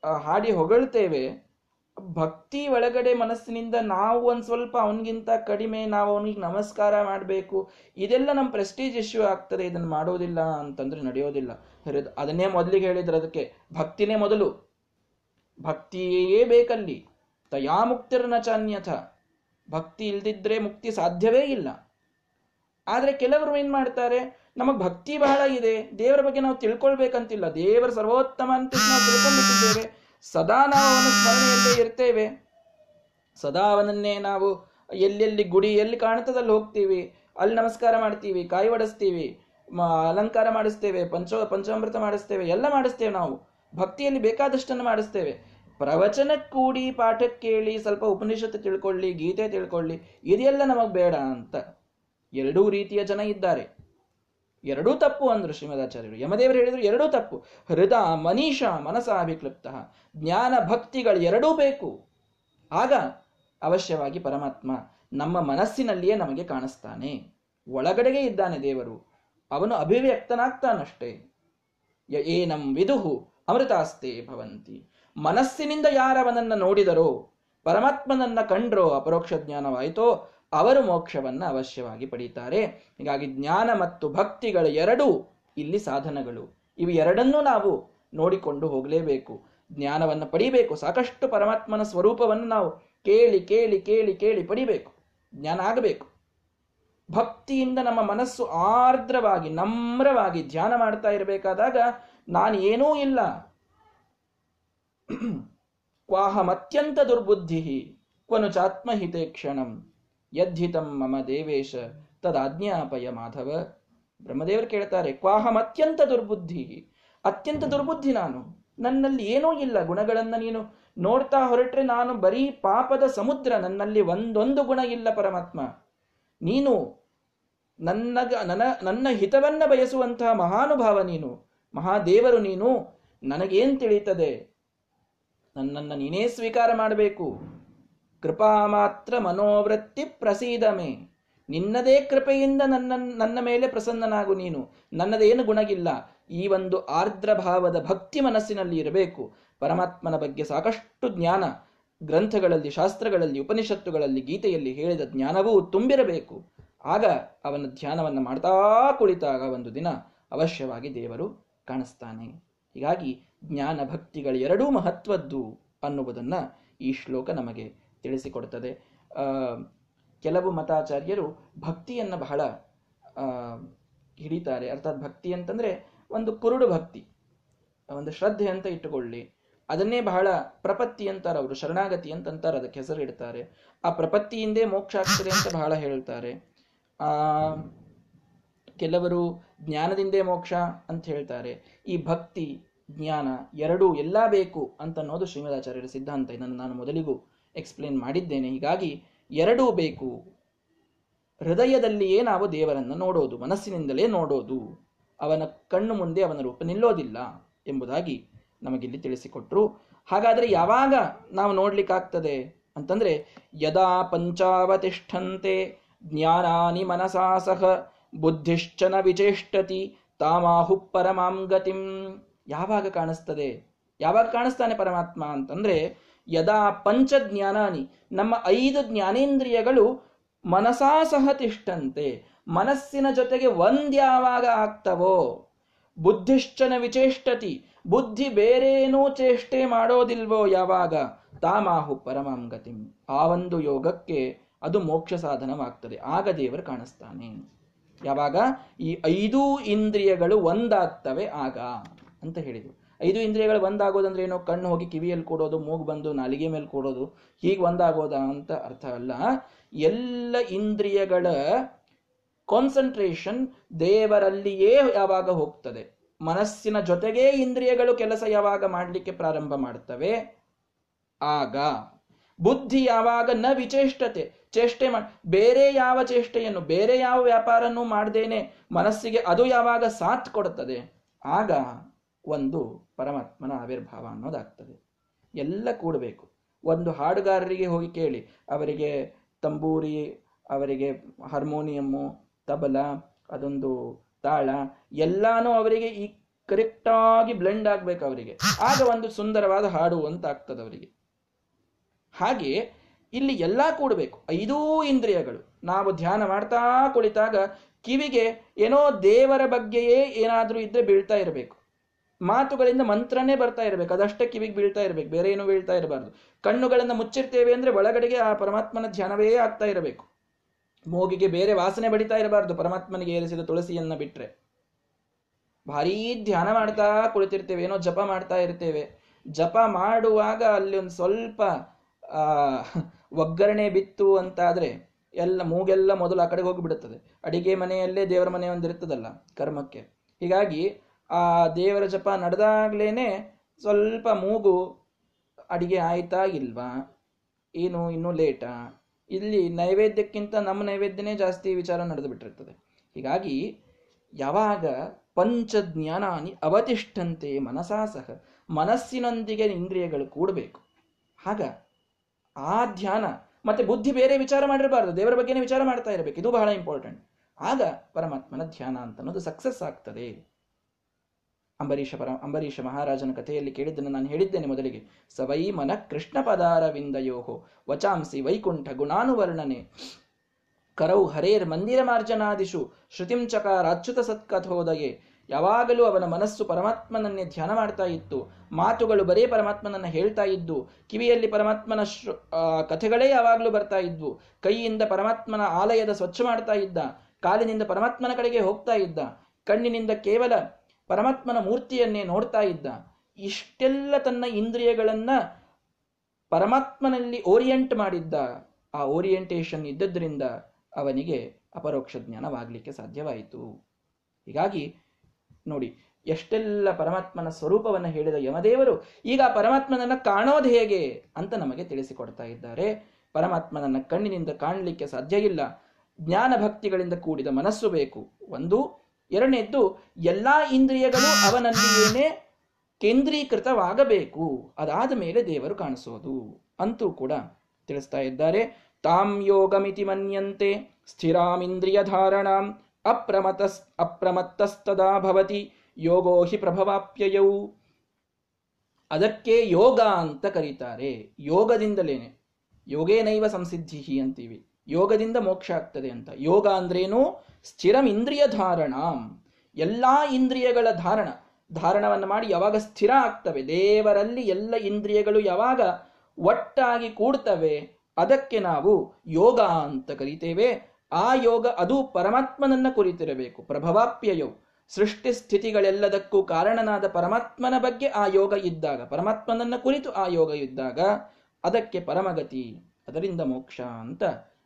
[SPEAKER 1] ಹಾಡಿ ಹೊಗಳ್ತೇವೆ. ಭಕ್ತಿ ಒಳಗಡೆ ಮನಸ್ಸಿನಿಂದ ನಾವು ಒಂದು ಸ್ವಲ್ಪ ಅವನಿಗಿಂತ ಕಡಿಮೆ, ನಾವು ಅವನಿಗೆ ನಮಸ್ಕಾರ ಮಾಡಬೇಕು. ಇದೆಲ್ಲ ನಮ್ಮ ಪ್ರೆಸ್ಟೀಜ್ ಇಶ್ಯೂ ಆಗ್ತದೆ. ಇದನ್ನು ಮಾಡೋದಿಲ್ಲ ಅಂತಂದ್ರೆ ನಡೆಯೋದಿಲ್ಲ. ಅದನ್ನೇ ಮೊದಲಿಗೆ ಹೇಳಿದ್ರೆ ಅದಕ್ಕೆ. ಭಕ್ತಿನೇ ಮೊದಲು. ಭಕ್ತಿಯೇ ಬೇಕಲ್ಲಿ. ತಯಾ ಮುಕ್ತಿರ್ನ ಚಾನ್ಯಥ. ಭಕ್ತಿ ಇಲ್ದಿದ್ರೆ ಮುಕ್ತಿ ಸಾಧ್ಯವೇ ಇಲ್ಲ. ಆದರೆ ಕೆಲವರು ಏನು ಮಾಡ್ತಾರೆ? ನಮಗ್ ಭಕ್ತಿ ಬಹಳ ಇದೆ. ದೇವರ ಬಗ್ಗೆ ನಾವು ತಿಳ್ಕೊಳ್ಬೇಕಂತಿಲ್ಲ. ದೇವರ ಸರ್ವೋತ್ತಮ ಅಂತ ನಾವು ತಿಳ್ಕೊಂಡ್ಬಿಟ್ಟಿದ್ದೇವೆ. ಸದಾ ನಾವು ಅವನ ಸ್ಮರಣೆಯಲ್ಲೇ ಇರ್ತೇವೆ. ಸದಾ ಅವನನ್ನೇ ನಾವು ಎಲ್ಲೆಲ್ಲಿ ಗುಡಿ ಎಲ್ಲಿ ಕಾಣ್ತದಲ್ಲಿ ಹೋಗ್ತೀವಿ, ಅಲ್ಲಿ ನಮಸ್ಕಾರ ಮಾಡ್ತೀವಿ, ಕಾಯಿ ಒಡಿಸ್ತೀವಿ ಅಲಂಕಾರ ಮಾಡಿಸ್ತೇವೆ, ಪಂಚ, ಪಂಚಾಮೃತ ಮಾಡಿಸ್ತೇವೆ, ಎಲ್ಲ ಮಾಡಿಸ್ತೇವೆ ನಾವು. ಭಕ್ತಿಯಲ್ಲಿ ಬೇಕಾದಷ್ಟನ್ನು ಮಾಡಿಸ್ತೇವೆ. ಪ್ರವಚನ ಕೂಡಿ ಪಾಠ ಕೇಳಿ, ಸ್ವಲ್ಪ ಉಪನಿಷತ್ತು ತಿಳ್ಕೊಳ್ಳಿ, ಗೀತೆ ತಿಳ್ಕೊಳ್ಳಿ, ಇದೆಲ್ಲ ನಮಗೆ ಬೇಡ ಅಂತ. ಎರಡೂ ರೀತಿಯ ಜನ ಇದ್ದಾರೆ. ಎರಡೂ ತಪ್ಪು ಅಂದ್ರು ಶ್ರೀಮದಾಚಾರ್ಯರು. ಯಮದೇವರು ಹೇಳಿದರು ಎರಡೂ ತಪ್ಪು. ಹೃದ ಮನೀಷ ಮನಸ ಅಭಿಕ್ಲುಪ್ತ ಜ್ಞಾನ, ಭಕ್ತಿಗಳು ಎರಡೂ ಬೇಕು. ಆಗ ಅವಶ್ಯವಾಗಿ ಪರಮಾತ್ಮ ನಮ್ಮ ಮನಸ್ಸಿನಲ್ಲಿಯೇ ನಮಗೆ ಕಾಣಿಸ್ತಾನೆ. ಒಳಗಡೆಗೆ ಇದ್ದಾನೆ ದೇವರು. ಅವನು ಅಭಿವ್ಯಕ್ತನಾಗ್ತಾನಷ್ಟೇ. ಏನಂ ವಿದುಹು ಅಮೃತಾಸ್ತೆ ಭವಂತಿ. ಮನಸ್ಸಿನಿಂದ ಯಾರವನನ್ನ ನೋಡಿದರೋ, ಪರಮಾತ್ಮನನ್ನ ಕಂಡ್ರೋ ಅಪರೋಕ್ಷ ಜ್ಞಾನವಾಯಿತೋ ಅವರು ಮೋಕ್ಷವನ್ನ ಅವಶ್ಯವಾಗಿ ಪಡೀತಾರೆ. ಹೀಗಾಗಿ ಜ್ಞಾನ ಮತ್ತು ಭಕ್ತಿಗಳ ಎರಡೂ ಇಲ್ಲಿ ಸಾಧನಗಳು. ಇವು ಎರಡನ್ನೂ ನಾವು ನೋಡಿಕೊಂಡು ಹೋಗಲೇಬೇಕು. ಜ್ಞಾನವನ್ನು ಪಡಿಬೇಕು. ಸಾಕಷ್ಟು ಪರಮಾತ್ಮನ ಸ್ವರೂಪವನ್ನು ನಾವು ಕೇಳಿ ಕೇಳಿ ಕೇಳಿ ಕೇಳಿ ಪಡಿಬೇಕು. ಜ್ಞಾನ ಆಗಬೇಕು. ಭಕ್ತಿಯಿಂದ ನಮ್ಮ ಮನಸ್ಸು ಆರ್ದ್ರವಾಗಿ, ನಮ್ರವಾಗಿ ಧ್ಯಾನ ಮಾಡ್ತಾ ಇರಬೇಕಾದಾಗ ನಾನು ಏನೂ ಇಲ್ಲ. ಕ್ವಾಹಮತ್ಯಂತ ದುರ್ಬುದ್ಧಿ ಕ್ವನು ಚಾತ್ಮಹಿತೆ ಕ್ಷಣಂ. ಯದ್ಹಿತಂ ಮಮ ದೇವೇಶ ತದಾಜ್ಞಾಪಯ ಮಾಧವ. ಬ್ರಹ್ಮದೇವರು ಕೇಳ್ತಾರೆ, ಕ್ವಾಹಂ ಅತ್ಯಂತ ದುರ್ಬುದ್ಧಿ. ಅತ್ಯಂತ ದುರ್ಬುದ್ಧಿ ನಾನು. ನನ್ನಲ್ಲಿ ಏನೂ ಇಲ್ಲ, ಗುಣಗಳನ್ನ ನೀನು ನೋಡ್ತಾ ಹೊರಟ್ರೆ ನಾನು ಬರೀ ಪಾಪದ ಸಮುದ್ರ, ನನ್ನಲ್ಲಿ ಒಂದೊಂದು ಗುಣ ಇಲ್ಲ ಪರಮಾತ್ಮ. ನೀನು ನನ್ನ ನನ್ನ ನನ್ನ ಹಿತವನ್ನ ಬಯಸುವಂತಹ ಮಹಾನುಭಾವ ನೀನು. ಮಹಾದೇವರು ನೀನು ನನಗೇನ್ ತಿಳಿಯುತ್ತದೆ ನನ್ನನ್ನು ನೀನೇ ಸ್ವೀಕಾರ ಮಾಡಬೇಕು. ಕೃಪಾ ಮಾತ್ರ ಮನೋವೃತ್ತಿ ಪ್ರಸೀದಮೆ ನಿನ್ನದೇ ಕೃಪೆಯಿಂದ ನನ್ನ ನನ್ನ ಮೇಲೆ ಪ್ರಸನ್ನನಾಗು ನೀನು. ನನ್ನದೇನು ಗುಣಗಿಲ್ಲ. ಈ ಒಂದು ಆರ್ದ್ರ ಭಾವದ ಭಕ್ತಿ ಮನಸ್ಸಿನಲ್ಲಿ ಇರಬೇಕು. ಪರಮಾತ್ಮನ ಬಗ್ಗೆ ಸಾಕಷ್ಟು ಜ್ಞಾನ. ಗ್ರಂಥಗಳಲ್ಲಿ, ಶಾಸ್ತ್ರಗಳಲ್ಲಿ, ಉಪನಿಷತ್ತುಗಳಲ್ಲಿ, ಗೀತೆಯಲ್ಲಿ ಹೇಳಿದ ಜ್ಞಾನವೂ ತುಂಬಿರಬೇಕು. ಆಗ ಅವನ ಧ್ಯಾನವನ್ನು ಮಾಡ್ತಾ ಕುಳಿತಾಗ ಒಂದು ದಿನ ಅವಶ್ಯವಾಗಿ ದೇವರು ಕಾಣಿಸ್ತಾನೆ. ಹೀಗಾಗಿ ಜ್ಞಾನ ಭಕ್ತಿಗಳು ಎರಡೂ ಮಹತ್ವದ್ದು ಅನ್ನುವುದನ್ನು ಈ ಶ್ಲೋಕ ನಮಗೆ ತಿಳಿಸಿಕೊಡ್ತದೆ ಕೆಲವು ಮತಾಚಾರ್ಯರು ಭಕ್ತಿಯನ್ನು ಬಹಳ ಹಿಡಿತಾರೆ. ಅರ್ಥಾತ್ ಭಕ್ತಿ ಅಂತಂದ್ರೆ ಒಂದು ಕುರುಡು ಭಕ್ತಿ, ಒಂದು ಶ್ರದ್ಧೆ ಅಂತ ಇಟ್ಟುಕೊಳ್ಳಿ. ಅದನ್ನೇ ಬಹಳ ಪ್ರಪತ್ತಿ ಅಂತಾರೆ ಅವರು, ಶರಣಾಗತಿ ಅಂತಂತಾರೆ ಅದಕ್ಕೆ ಹೆಸರು ಇಡ್ತಾರೆ. ಆ ಪ್ರಪತ್ತಿಯಿಂದೇ ಮೋಕ್ಷ ಅಂತ ಬಹಳ ಹೇಳ್ತಾರೆ. ಆ, ಕೆಲವರು ಜ್ಞಾನದಿಂದೇ ಮೋಕ್ಷ ಅಂತ ಹೇಳ್ತಾರೆ. ಈ ಭಕ್ತಿ, ಜ್ಞಾನ ಎರಡೂ ಎಲ್ಲ ಬೇಕು ಅಂತ ಅನ್ನೋದು ಶ್ರೀಮದಾಚಾರ್ಯರ ಸಿದ್ಧಾಂತ. ಇದನ್ನು ನಾನು ಮೊದಲಿಗೂ ಎಕ್ಸ್ಪ್ಲೇನ್ ಮಾಡಿದ್ದೇನೆ. ಹೀಗಾಗಿ ಎರಡೂ ಬೇಕು. ಹೃದಯದಲ್ಲಿಯೇ ನಾವು ದೇವರನ್ನು ನೋಡೋದು, ಮನಸ್ಸಿನಿಂದಲೇ ನೋಡೋದು. ಅವನ ಕಣ್ಣು ಮುಂದೆ ಅವನ ರೂಪ ನಿಲ್ಲೋದಿಲ್ಲ ಎಂಬುದಾಗಿ ನಮಗಿಲ್ಲಿ ತಿಳಿಸಿಕೊಟ್ರು. ಹಾಗಾದರೆ ಯಾವಾಗ ನಾವು ನೋಡ್ಲಿಕ್ಕಾಗ್ತದೆ? ಅಂತಂದ್ರೆ, ಯದಾ ಪಂಚಾವತಿಷ್ಠಂತೆ ಜ್ಞಾನಾನಿ ಮನಸಾ ಸಹ ಬುದ್ಧಿಶ್ಚನ ವಿಚೇಷ್ಟತಿ ತಾಮಾಹು ಪರಮಾಂ ಗತಿಂ. ಯಾವಾಗ ಕಾಣಿಸ್ತದೆ? ಯಾವಾಗ ಕಾಣಿಸ್ತಾನೆ ಪರಮಾತ್ಮ ಅಂತಂದ್ರೆ ಯದಾ ಪಂಚ ಜ್ಞಾನಾನಿ ನಮ್ಮ ಐದು ಜ್ಞಾನೇಂದ್ರಿಯಗಳು ಮನಸಾ ಸಹ ತಿಷ್ಟಂತೆ. ಮನಸ್ಸಿನ ಜೊತೆಗೆ ಒಂದ್ಯಾವಾಗ ಆಗ್ತವೋ? ಬುದ್ಧಿಶ್ಚನ ವಿಚೇಷ್ಟತಿ. ಬುದ್ಧಿ ಬೇರೇನೂ ಚೇಷ್ಟೆ ಮಾಡೋದಿಲ್ವೋ ಯಾವಾಗ? ತಾಮಾಹು ಪರಮಾಂಗತಿಂ. ಆ ಒಂದು ಯೋಗಕ್ಕೆ ಅದು ಮೋಕ್ಷ ಸಾಧನವಾಗ್ತದೆ. ಆಗ ದೇವರು ಕಾಣಿಸ್ತಾನೆ. ಯಾವಾಗ? ಈ ಐದೂ ಇಂದ್ರಿಯಗಳು ಒಂದಾಗ್ತವೆ ಆಗ ಅಂತ ಹೇಳಿದ್ರು. ಐದು ಇಂದ್ರಿಯಗಳು ಒಂದಾಗೋದಂದ್ರೆ ಏನೋ ಕಣ್ಣು ಹೋಗಿ ಕಿವಿಯಲ್ಲಿ ಕೊಡೋದು, ಮೂಗು ಬಂದು ನಾಲಿಗೆ ಮೇಲೆ ಕೊಡೋದು, ಹೀಗೆ ಒಂದಾಗೋದ ಅಂತ ಅರ್ಥ ಅಲ್ಲ. ಎಲ್ಲ ಇಂದ್ರಿಯಗಳ ಕಾನ್ಸಂಟ್ರೇಷನ್ ದೇವರಲ್ಲಿಯೇ ಯಾವಾಗ ಹೋಗ್ತದೆ? ಮನಸ್ಸಿನ ಜೊತೆಗೆ ಇಂದ್ರಿಯಗಳು ಕೆಲಸ ಯಾವಾಗ ಮಾಡಲಿಕ್ಕೆ ಪ್ರಾರಂಭ ಮಾಡ್ತವೆ? ಆಗ. ಬುದ್ಧಿ ಯಾವಾಗ? ನ ವಿಚೇಷ್ಟತೆ. ಚೇಷ್ಟೆ ಮಾಡಿ ಬೇರೆ ಯಾವ ಚೇಷ್ಟೆಯನ್ನು, ಬೇರೆ ಯಾವ ವ್ಯಾಪಾರನೂ ಮಾಡ್ದೇನೆ ಮನಸ್ಸಿಗೆ ಅದು ಯಾವಾಗ ಸಾಥ್ ಕೊಡುತ್ತದೆ ಆಗ ಒಂದು ಪರಮಾತ್ಮನ ಆವಿರ್ಭಾವ ಅನ್ನೋದಾಗ್ತದೆ. ಎಲ್ಲ ಕೂಡಬೇಕು. ಒಂದು ಹಾಡುಗಾರರಿಗೆ ಹೋಗಿ ಕೇಳಿ, ಅವರಿಗೆ ತಂಬೂರಿ, ಅವರಿಗೆ ಹಾರ್ಮೋನಿಯಮ್ಮು, ತಬಲ, ಅದೊಂದು ತಾಳ, ಎಲ್ಲಾನು ಅವರಿಗೆ ಈ ಕರೆಕ್ಟಾಗಿ ಬ್ಲೆಂಡ್ ಆಗ್ಬೇಕು ಅವರಿಗೆ. ಆಗ ಒಂದು ಸುಂದರವಾದ ಹಾಡು ಅಂತ ಆಗ್ತದೆ ಅವರಿಗೆ. ಹಾಗೆ ಇಲ್ಲಿ ಎಲ್ಲ ಕೂಡಬೇಕು. ಐದೂ ಇಂದ್ರಿಯಗಳು. ನಾವು ಧ್ಯಾನ ಮಾಡ್ತಾ ಕುಳಿತಾಗ ಕಿವಿಗೆ ಏನೋ ದೇವರ ಬಗ್ಗೆಯೇ ಏನಾದರೂ ಇದ್ರೆ ಬೀಳ್ತಾ ಇರಬೇಕು. ಮಾತುಗಳಿಂದ ಮಂತ್ರನೇ ಬರ್ತಾ ಇರಬೇಕು. ಅದಷ್ಟೇ ಕಿವಿಗೆ ಬೀಳ್ತಾ ಇರಬೇಕು. ಬೇರೆ ಏನು ಬೀಳ್ತಾ ಇರಬಾರ್ದು. ಕಣ್ಣುಗಳನ್ನು ಮುಚ್ಚಿರ್ತೇವೆ ಅಂದ್ರೆ ಒಳಗಡೆಗೆ ಆ ಪರಮಾತ್ಮನ ಧ್ಯಾನವೇ ಆಗ್ತಾ ಇರಬೇಕು. ಮೂಗಿಗೆ ಬೇರೆ ವಾಸನೆ ಬಡಿತಾ ಇರಬಾರ್ದು. ಪರಮಾತ್ಮನಿಗೆ ಏರಿಸಿದ ತುಳಸಿಯನ್ನ ಬಿಟ್ಟರೆ ಭಾರೀ ಧ್ಯಾನ ಮಾಡ್ತಾ ಕುಳಿತಿರ್ತೇವೆ. ಏನೋ ಜಪ ಮಾಡ್ತಾ ಇರ್ತೇವೆ. ಜಪ ಮಾಡುವಾಗ ಅಲ್ಲಿ ಒಂದು ಸ್ವಲ್ಪ ಒಗ್ಗರಣೆ ಬಿತ್ತು ಅಂತಾದ್ರೆ ಎಲ್ಲ ಮೂಗೆಲ್ಲ ಮೊದಲು ಆ ಕಡೆಗೆ ಹೋಗಿಬಿಡುತ್ತದೆ. ಅಡಿಗೆ ಮನೆಯಲ್ಲೇ ದೇವರ ಮನೆ ಒಂದಿರ್ತದಲ್ಲ ಕರ್ಮಕ್ಕೆ. ಹೀಗಾಗಿ ಆ ದೇವರ ಜಪ ನಡೆದಾಗ್ಲೇನೆ ಸ್ವಲ್ಪ ಮೂಗು ಅಡಿಗೆ ಆಯ್ತಾ ಇಲ್ವಾ? ಏನು ಇನ್ನೂ ಲೇಟಾ? ಇಲ್ಲಿ ನೈವೇದ್ಯಕ್ಕಿಂತ ನಮ್ಮ ನೈವೇದ್ಯನೇ ಜಾಸ್ತಿ ವಿಚಾರ ನಡೆದು ಬಿಟ್ಟಿರ್ತದೆ. ಹೀಗಾಗಿ ಯಾವಾಗ ಪಂಚಜ್ಞಾನಾನಿ ಅವತಿಷ್ಠಂತೆ ಮನಸಾ ಸಹ ಮನಸ್ಸಿನೊಂದಿಗೆ ಇಂದ್ರಿಯಗಳು ಕೂಡಬೇಕು. ಆಗ ಆ ಧ್ಯಾನ ಮತ್ತೆ ಬುದ್ಧಿ ಬೇರೆ ವಿಚಾರ ಮಾಡಿರಬಾರ್ದು. ದೇವರ ಬಗ್ಗೆನೇ ವಿಚಾರ ಮಾಡ್ತಾ ಇರಬೇಕು. ಇದು ಬಹಳ ಇಂಪಾರ್ಟೆಂಟ್ ಆಗ ಪರಮಾತ್ಮನ ಧ್ಯಾನ ಅಂತ ಅನ್ನೋದು ಸಕ್ಸಸ್ ಆಗ್ತದೆ. ಅಂಬರೀಷ ಪರ, ಅಂಬರೀಷ ಮಹಾರಾಜನ ಕಥೆಯಲ್ಲಿ ಕೇಳಿದ್ದನ್ನು ನಾನು ಹೇಳಿದ್ದೇನೆ ಮೊದಲಿಗೆ. ಸವೈ ಮನ ಕೃಷ್ಣ ಪದಾರವಿಂದಯೋಹೋ, ವಚಾಂಸಿ ವೈಕುಂಠ ಗುಣಾನುವರ್ಣನೆ. ಕರೌ ಹರೇರ್ ಮಂದಿರ ಮಾರ್ಜನಾದಿಶು ಶ್ರುತಿಂ ಚಕಾರ ಅಚ್ಯುತ ಸತ್ಕಥೋದಯೇ. ಯಾವಾಗಲೂ ಅವನ ಮನಸ್ಸು ಪರಮಾತ್ಮನನ್ನೇ ಧ್ಯಾನ ಮಾಡ್ತಾ ಇತ್ತು. ಮಾತುಗಳು ಬರೇ ಪರಮಾತ್ಮನನ್ನ ಹೇಳ್ತಾ ಇದ್ದು, ಕಿವಿಯಲ್ಲಿ ಪರಮಾತ್ಮನ ಕಥೆಗಳೇ ಯಾವಾಗಲೂ ಬರ್ತಾ ಇದ್ವು. ಕೈಯಿಂದ ಪರಮಾತ್ಮನ ಆಲಯದ ಸ್ವಚ್ಛ ಮಾಡ್ತಾ ಇದ್ದ. ಕಾಲಿನಿಂದ ಪರಮಾತ್ಮನ ಕಡೆಗೆ ಹೋಗ್ತಾ ಇದ್ದ. ಕಣ್ಣಿನಿಂದ ಕೇವಲ ಪರಮಾತ್ಮನ ಮೂರ್ತಿಯನ್ನೇ ನೋಡ್ತಾ ಇದ್ದ. ಇಷ್ಟೆಲ್ಲ ತನ್ನ ಇಂದ್ರಿಯಗಳನ್ನ ಪರಮಾತ್ಮನಲ್ಲಿ ಓರಿಯೆಂಟ್ ಮಾಡಿದ್ದ. ಆ ಓರಿಯೆಂಟೇಷನ್ ಇದ್ದದ್ರಿಂದ ಅವನಿಗೆ ಅಪರೋಕ್ಷ ಜ್ಞಾನವಾಗಲಿಕ್ಕೆ ಸಾಧ್ಯವಾಯಿತು. ಹೀಗಾಗಿ ನೋಡಿ, ಎಷ್ಟೆಲ್ಲ ಪರಮಾತ್ಮನ ಸ್ವರೂಪವನ್ನು ಹೇಳಿದ ಯಮದೇವರು, ಈಗ ಪರಮಾತ್ಮನನ್ನು ಕಾಣೋದು ಹೇಗೆ ಅಂತ ನಮಗೆ ತಿಳಿಸಿಕೊಡ್ತಾ ಇದ್ದಾರೆ. ಪರಮಾತ್ಮನನ್ನ ಕಣ್ಣಿನಿಂದ ಕಾಣಲಿಕ್ಕೆ ಸಾಧ್ಯ ಇಲ್ಲ. ಜ್ಞಾನ ಭಕ್ತಿಗಳಿಂದ ಕೂಡಿದ ಮನಸ್ಸು ಬೇಕು. ಒಂದು ಎರಡನೇದ್ದು, ಎಲ್ಲಾ ಇಂದ್ರಿಯಗಳು ಅವನಲ್ಲಿಯೇನೆ ಕೇಂದ್ರೀಕೃತವಾಗಬೇಕು. ಅದಾದ ಮೇಲೆ ದೇವರು ಕಾಣಿಸೋದು. ಅಂತೂ ಕೂಡ ತಿಳಿಸ್ತಾ ಇದ್ದಾರೆ, ತಾಂ ಯೋಗಮಿತಿ ಮನ್ಯಂತೆ ಸ್ಥಿರಾಮಿಂದ್ರಿಯ ಧಾರಣಾಂ ಅಪ್ರಮತಸ್, ಅಪ್ರಮತ್ತಸ್ತದಾ ಭವತಿ, ಯೋಗೋ ಹಿ ಪ್ರಭವಾಪ್ಯಯೌ. ಅದಕ್ಕೆ ಯೋಗ ಅಂತ ಕರೀತಾರೆ. ಯೋಗದಿಂದಲೇನೆ. ಯೋಗೇನೈವ ಸಂಸಿದ್ಧಿ ಅಂತೀವಿ. ಯೋಗದಿಂದ ಮೋಕ್ಷ ಆಗ್ತದೆ ಅಂತ. ಯೋಗ ಅಂದ್ರೇನು? ಸ್ಥಿರಂ ಇಂದ್ರಿಯ ಧಾರಣ. ಎಲ್ಲ ಇಂದ್ರಿಯಗಳ ಧಾರಣ. ಧಾರಣವನ್ನು ಮಾಡಿ ಯಾವಾಗ ಸ್ಥಿರ ಆಗ್ತವೆ, ದೇವರಲ್ಲಿ ಎಲ್ಲ ಇಂದ್ರಿಯಗಳು ಯಾವಾಗ ಒಟ್ಟಾಗಿ ಕೂಡ್ತವೆ, ಅದಕ್ಕೆ ನಾವು ಯೋಗ ಅಂತ ಕರಿತೇವೆ. ಆ ಯೋಗ ಅದು ಪರಮಾತ್ಮನನ್ನ ಕುರಿತಿರಬೇಕು, ಪ್ರಭವಾಪ್ಯಯೋ. ಸೃಷ್ಟಿ ಸ್ಥಿತಿಗಳೆಲ್ಲದಕ್ಕೂ ಕಾರಣನಾದ ಪರಮಾತ್ಮನ ಬಗ್ಗೆ ಆ ಯೋಗ ಇದ್ದಾಗ, ಪರಮಾತ್ಮನನ್ನ ಕುರಿತು ಆ ಯೋಗ ಇದ್ದಾಗ, ಅದಕ್ಕೆ ಪರಮಗತಿ, ಅದರಿಂದ ಮೋಕ್ಷ ಅಂತ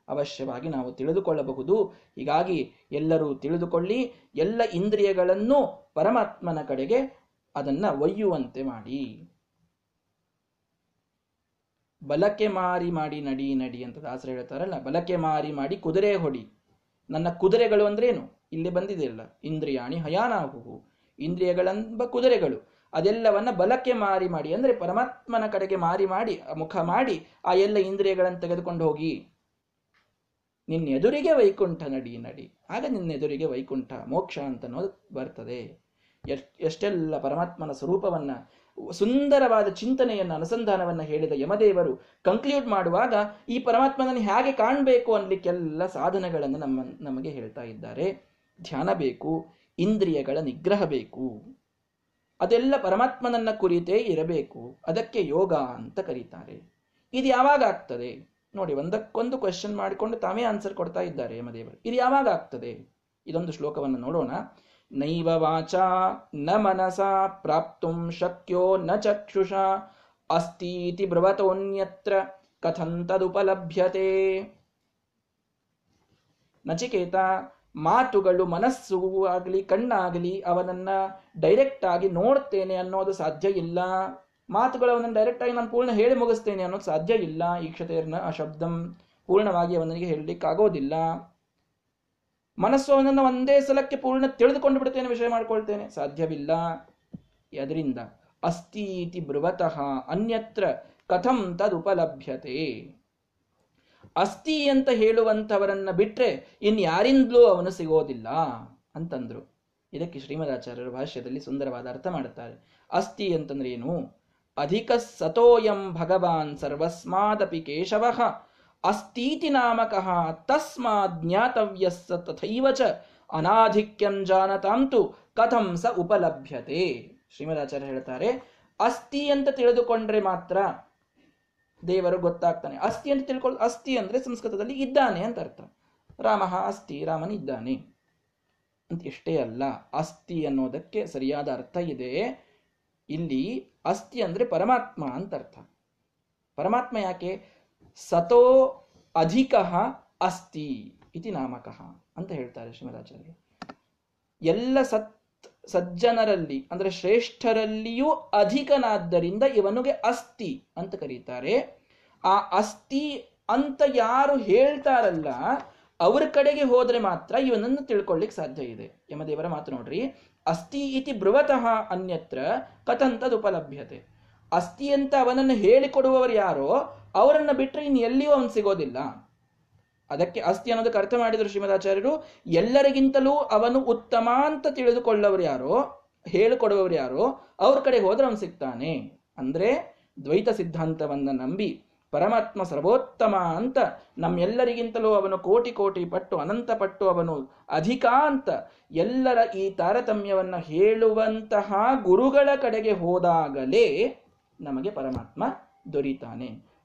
[SPEAKER 1] ಅವಶ್ಯವಾಗಿ ನಾವು ತಿಳಿದುಕೊಳ್ಳಬಹುದು. ಹೀಗಾಗಿ ಎಲ್ಲರೂ ತಿಳಿದುಕೊಳ್ಳಿ, ಎಲ್ಲ ಇಂದ್ರಿಯಗಳನ್ನು ಪರಮಾತ್ಮನ ಕಡೆಗೆ ಅದನ್ನ ಒಯ್ಯುವಂತೆ ಮಾಡಿ. ಬಲಕೆ ಮಾರಿ ಮಾಡಿ ನಡಿ ನಡಿ ಅಂತ ದಾಸರು ಹೇಳ್ತಾರಲ್ಲ ಬಲಕೆ ಮಾರಿ ಮಾಡಿ ಕುದುರೆ ಹೊಡಿ. ನನ್ನ ಕುದುರೆಗಳು ಅಂದ್ರೇನು? ಇಲ್ಲಿ ಬಂದಿದೆಯಲ್ಲ ಇಂದ್ರಿಯಾಣಿ ಹಯಾನಾಹು ಇಂದ್ರಿಯಗಳೆಂಬ ಕುದುರೆಗಳು. ಅದೆಲ್ಲವನ್ನ ಬಲಕ್ಕೆ ಮಾರಿ ಮಾಡಿ, ಅಂದ್ರೆ ಪರಮಾತ್ಮನ ಕಡೆಗೆ ಮಾರಿ ಮಾಡಿ, ಮುಖ ಮಾಡಿ, ಆ ಎಲ್ಲ ಇಂದ್ರಿಯಗಳನ್ನು ತೆಗೆದುಕೊಂಡು ಹೋಗಿ. ನಿನ್ನ ಎದುರಿಗೆ ವೈಕುಂಠ ನಡಿ ನಡಿ. ಆಗ ನಿನ್ನ ಎದುರಿಗೆ ವೈಕುಂಠ, ಮೋಕ್ಷ ಅಂತ ಅನ್ನೋದು ಬರ್ತದೆ. ಎಷ್ಟೆಲ್ಲ ಪರಮಾತ್ಮನ ಸ್ವರೂಪವನ್ನ, ಸುಂದರವಾದ ಚಿಂತನೆಯನ್ನ, ಅನುಸಂಧಾನವನ್ನು ಹೇಳಿದ ಯಮದೇವರು ಕನ್ಕ್ಲೂಡ್ ಮಾಡುವಾಗ ಈ ಪರಮಾತ್ಮನನ್ನು ಹೇಗೆ ಕಾಣಬೇಕು ಅನ್ಲಿಕ್ಕೆಲ್ಲ ಸಾಧನಗಳನ್ನು ನಮ್ಮ, ನಮಗೆ ಹೇಳ್ತಾ ಇದ್ದಾರೆ. ಧ್ಯಾನ ಬೇಕು, ಇಂದ್ರಿಯಗಳ ನಿಗ್ರಹ ಬೇಕು. ಅದೆಲ್ಲ ಪರಮಾತ್ಮನನ್ನ ಕುರಿತೇ ಇರಬೇಕು. ಅದಕ್ಕೆ ಯೋಗ ಅಂತ ಕರೀತಾರೆ. ಇದು ಯಾವಾಗ ಆಗ್ತದೆ? ನೋಡಿ, ಒಂದಕ್ಕೊಂದು ಕ್ವೆಶನ್ ಮಾಡಿಕೊಂಡು ತಾವೇ ಆನ್ಸರ್ ಕೊಡ್ತಾ ಇದ್ದಾರೆ ಯಮದೇವರು ಇದು ಯಾವಾಗ ಆಗ್ತದೆ? ಇದೊಂದು ಶ್ಲೋಕವನ್ನು ನೋಡೋಣ. ನೈವ ವಾಚ, ನ ಮನಸ, ಪ್ರಾಪ್ತು ಶಕ್ಯೋ, ನ ಚಕ್ಷುಷ ಅಸ್ತೀತಿ ಬ್ರವತೋನ್ಯತ್ರ ಕಥಂತದುಪಲಭ್ಯತೆ ನಚಿಕೇತ, ಮಾತುಗಳು ಮನಸ್ಸು ಆಗಲಿ, ಕಣ್ಣಾಗಲಿ ಅವನನ್ನ ಡೈರೆಕ್ಟ್ ಆಗಿ ನೋಡ್ತೇನೆ ಅನ್ನೋದು ಸಾಧ್ಯ ಇಲ್ಲ. ಮಾತುಗಳು ಅವನನ್ನು ಡೈರೆಕ್ಟ್ ಆಗಿ ನಾನು ಪೂರ್ಣ ಹೇಳಿ ಮುಗಿಸ್ತೇನೆ ಅನ್ನೋದು ಸಾಧ್ಯ ಇಲ್ಲ. ಈಕ್ಷತೆಯರ್ನ ಆ ಶಬ್ದಂ ಪೂರ್ಣವಾಗಿ ಅವನಿಗೆ ಹೇಳಲಿಕ್ಕಾಗೋದಿಲ್ಲ. ಮನಸ್ಸು ಅವನನ್ನು ಒಂದೇ ಸಲಕ್ಕೆ ಪೂರ್ಣ ತಿಳಿದುಕೊಂಡು ಬಿಡ್ತೇನೆ ವಿಷಯ ಮಾಡ್ಕೊಳ್ತೇನೆ. ಸಾಧ್ಯವಿಲ್ಲ. ಅದರಿಂದ ಅಸ್ತೀತಿ ಬೃವತಃ ಅನ್ಯತ್ರ ಕಥಂ ತದುಪಲಭ್ಯತೆ. ಅಸ್ತಿ ಅಂತ ಹೇಳುವಂಥವರನ್ನ ಬಿಟ್ರೆ ಇನ್ಯಾರಿಂದಲೂ ಅವನು ಸಿಗೋದಿಲ್ಲ ಅಂತಂದ್ರು. ಇದಕ್ಕೆ ಶ್ರೀಮದಾಚಾರ್ಯರು ಭಾಷ್ಯದಲ್ಲಿ ಸುಂದರವಾದ ಅರ್ಥ ಮಾಡುತ್ತಾರೆ ಅಸ್ತಿ ಅಂತಂದ್ರೆ ಏನು? ಅಧಿಕ ಸತೋಯಂ ಭಗವಾನ್ ಸರ್ವಸ್ಮಾದಪಿ ಕೇಶವ ಅಸ್ತೀತಿ ನಾಮಕಃ ತಸ್ಮಾತ್ ಜ್ಞಾತವ್ಯಸ್ಸ ತಥೈವ ಚ ಅನಾಧಿಕ್ಯಂ ಜಾನತಾಂತು ಕಥಂ ಸ ಉಪಲಭ್ಯತೆ ಶ್ರೀಮದಾಚಾರ್ಯ ಹೇಳ್ತಾರೆ ಅಸ್ತಿ ಅಂತ ತಿಳಿದುಕೊಂಡ್ರೆ ಮಾತ್ರ ದೇವರು ಗೊತ್ತಾಗ್ತಾನೆ. ಅಸ್ತಿ ಅಂತ ತಿಳ್ಕೊಳ್ಳ ಅಸ್ತಿ ಅಂದ್ರೆ ಸಂಸ್ಕೃತದಲ್ಲಿ ಇದ್ದಾನೆ ಅಂತ ಅರ್ಥ. ರಾಮ ಅಸ್ತಿ ರಾಮನ ಇದ್ದಾನೆ ಅಂತ ಇಷ್ಟೇ ಅಲ್ಲ ಅಸ್ತಿ ಅನ್ನೋದಕ್ಕೆ ಸರಿಯಾದ ಅರ್ಥ ಇದೆ. ಇಲ್ಲಿ ಅಸ್ತಿ ಅಂದ್ರೆ ಪರಮಾತ್ಮ ಅಂತ ಅರ್ಥ. ಪರಮಾತ್ಮ ಯಾಕೆ? ಸತೋ ಅಧಿಕ ಅಸ್ತಿ ಇತಿ ನಾಮಕಃ ಅಂತ ಹೇಳ್ತಾರೆ ಶ್ರೀಮದಾಚಾರ್ಯ. ಎಲ್ಲ ಸತ್ ಸಜ್ಜನರಲ್ಲಿ ಅಂದ್ರೆ ಶ್ರೇಷ್ಠರಲ್ಲಿಯೂ ಅಧಿಕನಾದ್ದರಿಂದ ಇವನಿಗೆ ಅಸ್ತಿ ಅಂತ ಕರೀತಾರೆ. ಆ ಅಸ್ತಿ ಅಂತ ಯಾರು ಹೇಳ್ತಾರಲ್ಲ, ಅವ್ರ ಕಡೆಗೆ ಹೋದ್ರೆ ಮಾತ್ರ ಇವನನ್ನು ತಿಳ್ಕೊಳ್ಳಿಕ್ ಸಾಧ್ಯ ಇದೆ. ಯಮದೇವರ ಮಾತು ನೋಡ್ರಿ. ಅಸ್ತಿ ಇತಿ ಬೃವತಃ ಅನ್ಯತ್ರ ಕಥಂತದ್ ಉಪಲಭ್ಯತೆ ಅಸ್ತಿ ಅಂತ ಅವನನ್ನು ಹೇಳಿಕೊಡುವವರು ಯಾರೋ, ಅವರನ್ನು ಬಿಟ್ಟರೆ ಇನ್ನು ಎಲ್ಲಿಯೂ ಅವನು ಸಿಗೋದಿಲ್ಲ. ಅದಕ್ಕೆ ಅಸ್ತಿ ಅನ್ನೋದಕ್ಕೆ ಅರ್ಥ ಮಾಡಿದರು ಶ್ರೀಮದಾಚಾರ್ಯರು, ಎಲ್ಲರಿಗಿಂತಲೂ ಅವನು ಉತ್ತಮ ಅಂತ ತಿಳಿದುಕೊಳ್ಳವರು ಯಾರೋ, ಹೇಳಿಕೊಡುವವರು ಯಾರೋ, ಅವ್ರ ಕಡೆ ಹೋದ್ರೆ ಅವನು ಸಿಗ್ತಾನೆ. ಅಂದ್ರೆ ದ್ವೈತ ಸಿದ್ಧಾಂತವನ್ನ ನಂಬಿ ಪರಮಾತ್ಮ ಸರ್ವೋತ್ತಮ ಅಂತ ನಮ್ಮೆಲ್ಲರಿಗಿಂತಲೂ ಅವನು ಕೋಟಿ ಕೋಟಿ ಪಟ್ಟು, ಅನಂತ ಪಟ್ಟು ಅವನು ಅಧಿಕ ಅಂತ ಎಲ್ಲರ ಈ ತಾರತಮ್ಯವನ್ನು ಹೇಳುವಂತಹ ಗುರುಗಳ ಕಡೆಗೆ ಹೋದಾಗಲೇ ನಮಗೆ ಪರಮಾತ್ಮ ದೊರೀತಾನೆ.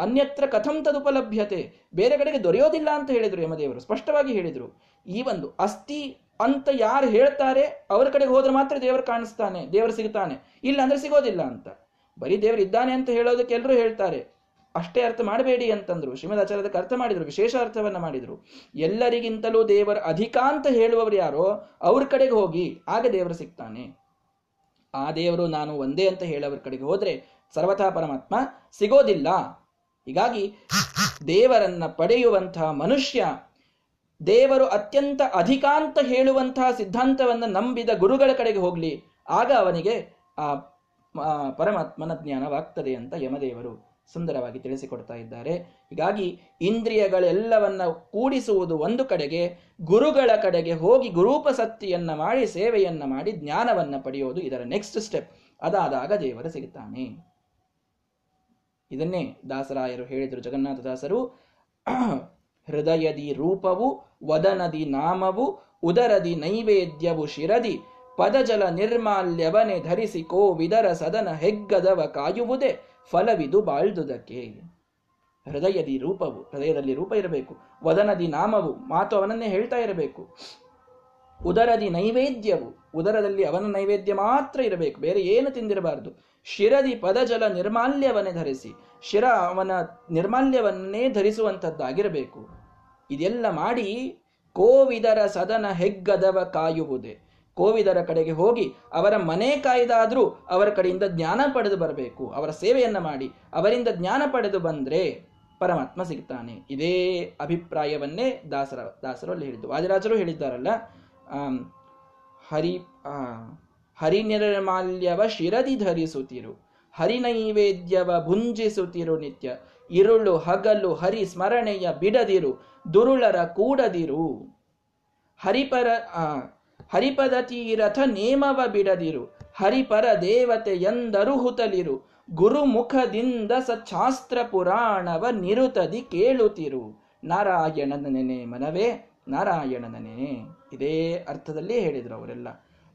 [SPEAKER 1] ಅನ್ಯತ್ರ ಕಥಂ ತದುಪಲಭ್ಯತೆ, ಬೇರೆ ಕಡೆಗೆ ದೊರೆಯೋದಿಲ್ಲ ಅಂತ ಹೇಳಿದರು ಯಮದೇವರು, ಸ್ಪಷ್ಟವಾಗಿ ಹೇಳಿದರು. ಈ ಒಂದು ಅಸ್ಥಿ ಅಂತ ಯಾರು ಹೇಳ್ತಾರೆ, ಅವರ ಕಡೆಗೆ ಹೋದ್ರೆ ಮಾತ್ರ ದೇವರು ಕಾಣಿಸ್ತಾನೆ, ದೇವರು ಸಿಗ್ತಾನೆ. ಇಲ್ಲ ಅಂದ್ರೆ ಸಿಗೋದಿಲ್ಲ ಅಂತ. ಬರೀ ದೇವರು ಇದ್ದಾನೆ ಅಂತ ಹೇಳೋದಕ್ಕೆ ಎಲ್ಲರೂ ಹೇಳ್ತಾರೆ. ಅಷ್ಟೇ ಅರ್ಥ ಮಾಡಬೇಡಿ ಅಂತಂದ್ರು. ಶ್ರೀಮದ್ ಆಚಾರ್ಯದಕ್ಕೆ ಅರ್ಥ ಮಾಡಿದ್ರು ವಿಶೇಷ ಅರ್ಥವನ್ನ ಮಾಡಿದ್ರು. ಎಲ್ಲರಿಗಿಂತಲೂ ದೇವರ ಅಧಿಕಾಂತ ಹೇಳುವವರು ಯಾರೋ, ಅವ್ರ ಕಡೆಗೆ ಹೋಗಿ ಆಗ ದೇವರು ಸಿಗ್ತಾನೆ. ಆ ದೇವರು ನಾನು ಒಂದೇ ಅಂತ ಹೇಳೋವ್ರ ಕಡೆಗೆ ಹೋದ್ರೆ ಸರ್ವಥಾ ಪರಮಾತ್ಮ ಸಿಗೋದಿಲ್ಲ. ಹೀಗಾಗಿ ದೇವರನ್ನ ಪಡೆಯುವಂತಹ ಮನುಷ್ಯ, ದೇವರು ಅತ್ಯಂತ ಅಧಿಕಾಂತ ಹೇಳುವಂತಹ ಸಿದ್ಧಾಂತವನ್ನು ನಂಬಿದ ಗುರುಗಳ ಕಡೆಗೆ ಹೋಗ್ಲಿ, ಆಗ ಅವನಿಗೆ ಆ ಪರಮಾತ್ಮನ ಜ್ಞಾನವಾಗ್ತದೆ ಅಂತ ಯಮದೇವರು ಸುಂದರವಾಗಿ ತಿಳಿಸಿಕೊಡ್ತಾ ಇದ್ದಾರೆ. ಹೀಗಾಗಿ ಇಂದ್ರಿಯಗಳೆಲ್ಲವನ್ನ ಕೂಡಿಸುವುದು ಒಂದು ಕಡೆಗೆ, ಗುರುಗಳ ಕಡೆಗೆ ಹೋಗಿ ಗುರೂಪಸಕ್ತಿಯನ್ನ ಮಾಡಿ, ಸೇವೆಯನ್ನ ಮಾಡಿ, ಜ್ಞಾನವನ್ನ ಪಡೆಯೋದು ಇದರ ನೆಕ್ಸ್ಟ್ ಸ್ಟೆಪ್ ಅದಾದಾಗ ದೇವರು ಸಿಗುತ್ತಾನೆ. ಇದನ್ನೇ ದಾಸರಾಯರು ಹೇಳಿದರು, ಜಗನ್ನಾಥ ದಾಸರು. ಹೃದಯದಿ ರೂಪವು, ವದನದಿ ನಾಮವು, ಉದರದಿ ನೈವೇದ್ಯವು ಶಿರದಿ, ಪದಜಲ ನಿರ್ಮಾಲ್ಯವನೆ ಧರಿಸಿ ಕೋವಿದರ ಸದನ ಹೆಗ್ಗದವ ಕಾಯುವುದೇ. ಫಲವಿದು ಬಾಳ್ದುದಕ್ಕೆ. ಹೃದಯದಿ ರೂಪವು, ಹೃದಯದಲ್ಲಿ ರೂಪ ಇರಬೇಕು. ವದನದಿ ನಾಮವು, ಮಾತು ಅವನನ್ನೇ ಹೇಳ್ತಾ ಇರಬೇಕು. ಉದರದಿ ನೈವೇದ್ಯವು, ಉದರದಲ್ಲಿ ಅವನ ನೈವೇದ್ಯ ಮಾತ್ರ ಇರಬೇಕು. ಬೇರೆ ಏನು ತಿಂದಿರಬಾರದು. ಶಿರದಿ ಪದಜಲ ನಿರ್ಮಾಲ್ಯವನ್ನೇ ಧರಿಸಿ, ಶಿರ ಅವನ ನಿರ್ಮಾಲ್ಯವನ್ನೇ ಧರಿಸುವಂಥದ್ದಾಗಿರಬೇಕು. ಇದೆಲ್ಲ ಮಾಡಿ ಕೋವಿದರ ಸದನ ಹೆಗ್ಗದವ ಕಾಯುವುದೇ. ಕೋವಿದರ ಕಡೆಗೆ ಹೋಗಿ ಅವರ ಮನೆ ಕಾಯ್ದಾದರೂ ಅವರ ಕಡೆಯಿಂದ ಜ್ಞಾನ ಪಡೆದು ಬರಬೇಕು. ಅವರ ಸೇವೆಯನ್ನು ಮಾಡಿ ಅವರಿಂದ ಜ್ಞಾನ ಪಡೆದು ಬಂದರೆ ಪರಮಾತ್ಮ ಸಿಗ್ತಾನೆ. ಇದೇ ಅಭಿಪ್ರಾಯವನ್ನೇ ದಾಸರ, ದಾಸರು ಅಲ್ಲಿ ಹೇಳಿದ್ದು. ವಾದಿರಾಜರು ಹೇಳಿದ್ದಾರಲ್ಲ ಹರಿ ಹರಿ ನಿರ್ಮಾಲ್ಯವ ಶಿರದಿ ಧರಿಸುತ್ತಿರು, ಹರಿನೈವೇದ್ಯವ ಭುಂಜಿಸುತ್ತಿರು ನಿತ್ಯ, ಇರುಳು ಹಗಲು ಹರಿ ಸ್ಮರಣೆಯ ಬಿಡದಿರು, ದುರುಳರ ಕೂಡದಿರು. ಹರಿಪರ ಹರಿಪದ ತೀರಥ ನೇಮವ ಬಿಡದಿರು. ಹರಿಪರ ದೇವತೆ ಎಂದರು ಹುತಲಿರು. ಗುರುಮುಖದಿಂದ ಸಚ್ಛಾಸ್ತ್ರ ಪುರಾಣವ ನಿರುತದಿ ಕೇಳುತ್ತಿರು. ನಾರಾಯಣನ ನೆನೆ ಮನವೇ ನಾರಾಯಣನ ನೆನೆ ಇದೇ ಅರ್ಥದಲ್ಲಿ ಹೇಳಿದರು ಅವರೆಲ್ಲ.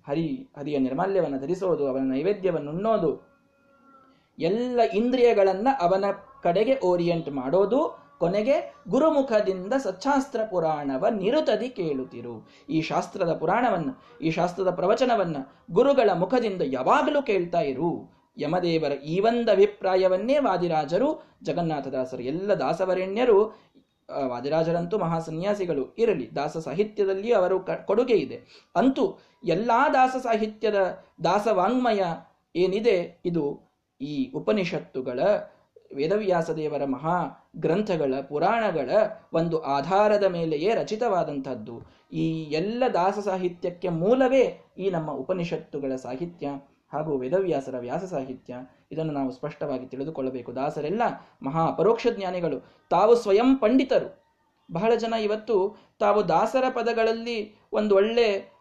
[SPEAKER 1] ಹರಿ, ಹರಿಯ ನಿರ್ಮಾಲ್ಯವನ್ನು ಧರಿಸೋದು, ಅವನ ನೈವೇದ್ಯವನ್ನು ಉಣ್ಣೋದು, ಎಲ್ಲ ಇಂದ್ರಿಯಗಳನ್ನು ಅವನ ಕಡೆಗೆ ಓರಿಯೆಂಟ್ ಮಾಡೋದು ಕೊನೆಗೆ ಗುರುಮುಖದಿಂದ ಸಚ್ಛಾಸ್ತ್ರ ಪುರಾಣವ ನಿರುತದಿ ಕೇಳುತ್ತಿರು. ಈ ಶಾಸ್ತ್ರದ ಪುರಾಣವನ್ನ, ಈ ಶಾಸ್ತ್ರದ ಪ್ರವಚನವನ್ನ ಗುರುಗಳ ಮುಖದಿಂದ ಯಾವಾಗಲೂ ಕೇಳ್ತಾ ಇರು. ಯಮದೇವರ ಈ ಒಂದು ಅಭಿಪ್ರಾಯವನ್ನೇ ವಾದಿರಾಜರು, ಜಗನ್ನಾಥದಾಸರು, ಎಲ್ಲ ದಾಸವರೆಣ್ಯರು ವಾದಿರಾಜರಂತೂ ಮಹಾಸನ್ಯಾಸಿಗಳು ಇರಲಿ, ದಾಸ ಸಾಹಿತ್ಯದಲ್ಲಿಯೂ ಅವರು ಕೊಡುಗೆ ಇದೆ. ಅಂತೂ ಎಲ್ಲ ದಾಸ ಸಾಹಿತ್ಯದ ದಾಸವಾಂಗ್ಮಯ ಏನಿದೆ? ಇದು ಈ ಉಪನಿಷತ್ತುಗಳ ವೇದವ್ಯಾಸ ದೇವರ ಮಹಾ ಗ್ರಂಥಗಳ, ಪುರಾಣಗಳ ಒಂದು ಆಧಾರದ ಮೇಲೆಯೇ ರಚಿತವಾದಂಥದ್ದು. ಈ ಎಲ್ಲ ದಾಸ ಸಾಹಿತ್ಯಕ್ಕೆ ಮೂಲವೇ ಈ ನಮ್ಮ ಉಪನಿಷತ್ತುಗಳ ಸಾಹಿತ್ಯ ಹಾಗೂ ವೇದವ್ಯಾಸರ ವ್ಯಾಸ ಸಾಹಿತ್ಯ. ಇದನ್ನು ನಾವು ಸ್ಪಷ್ಟವಾಗಿ ತಿಳಿದುಕೊಳ್ಳಬೇಕು. ದಾಸರೆಲ್ಲ ಮಹಾ ಅಪರೋಕ್ಷ ಜ್ಞಾನಿಗಳು. ತಾವು ಸ್ವಯಂ ಪಂಡಿತರು. ಬಹಳ ಜನ ಇವತ್ತು ತಾವು ದಾಸರ ಪದಗಳಲ್ಲಿ ಒಂದು ಒಳ್ಳೆ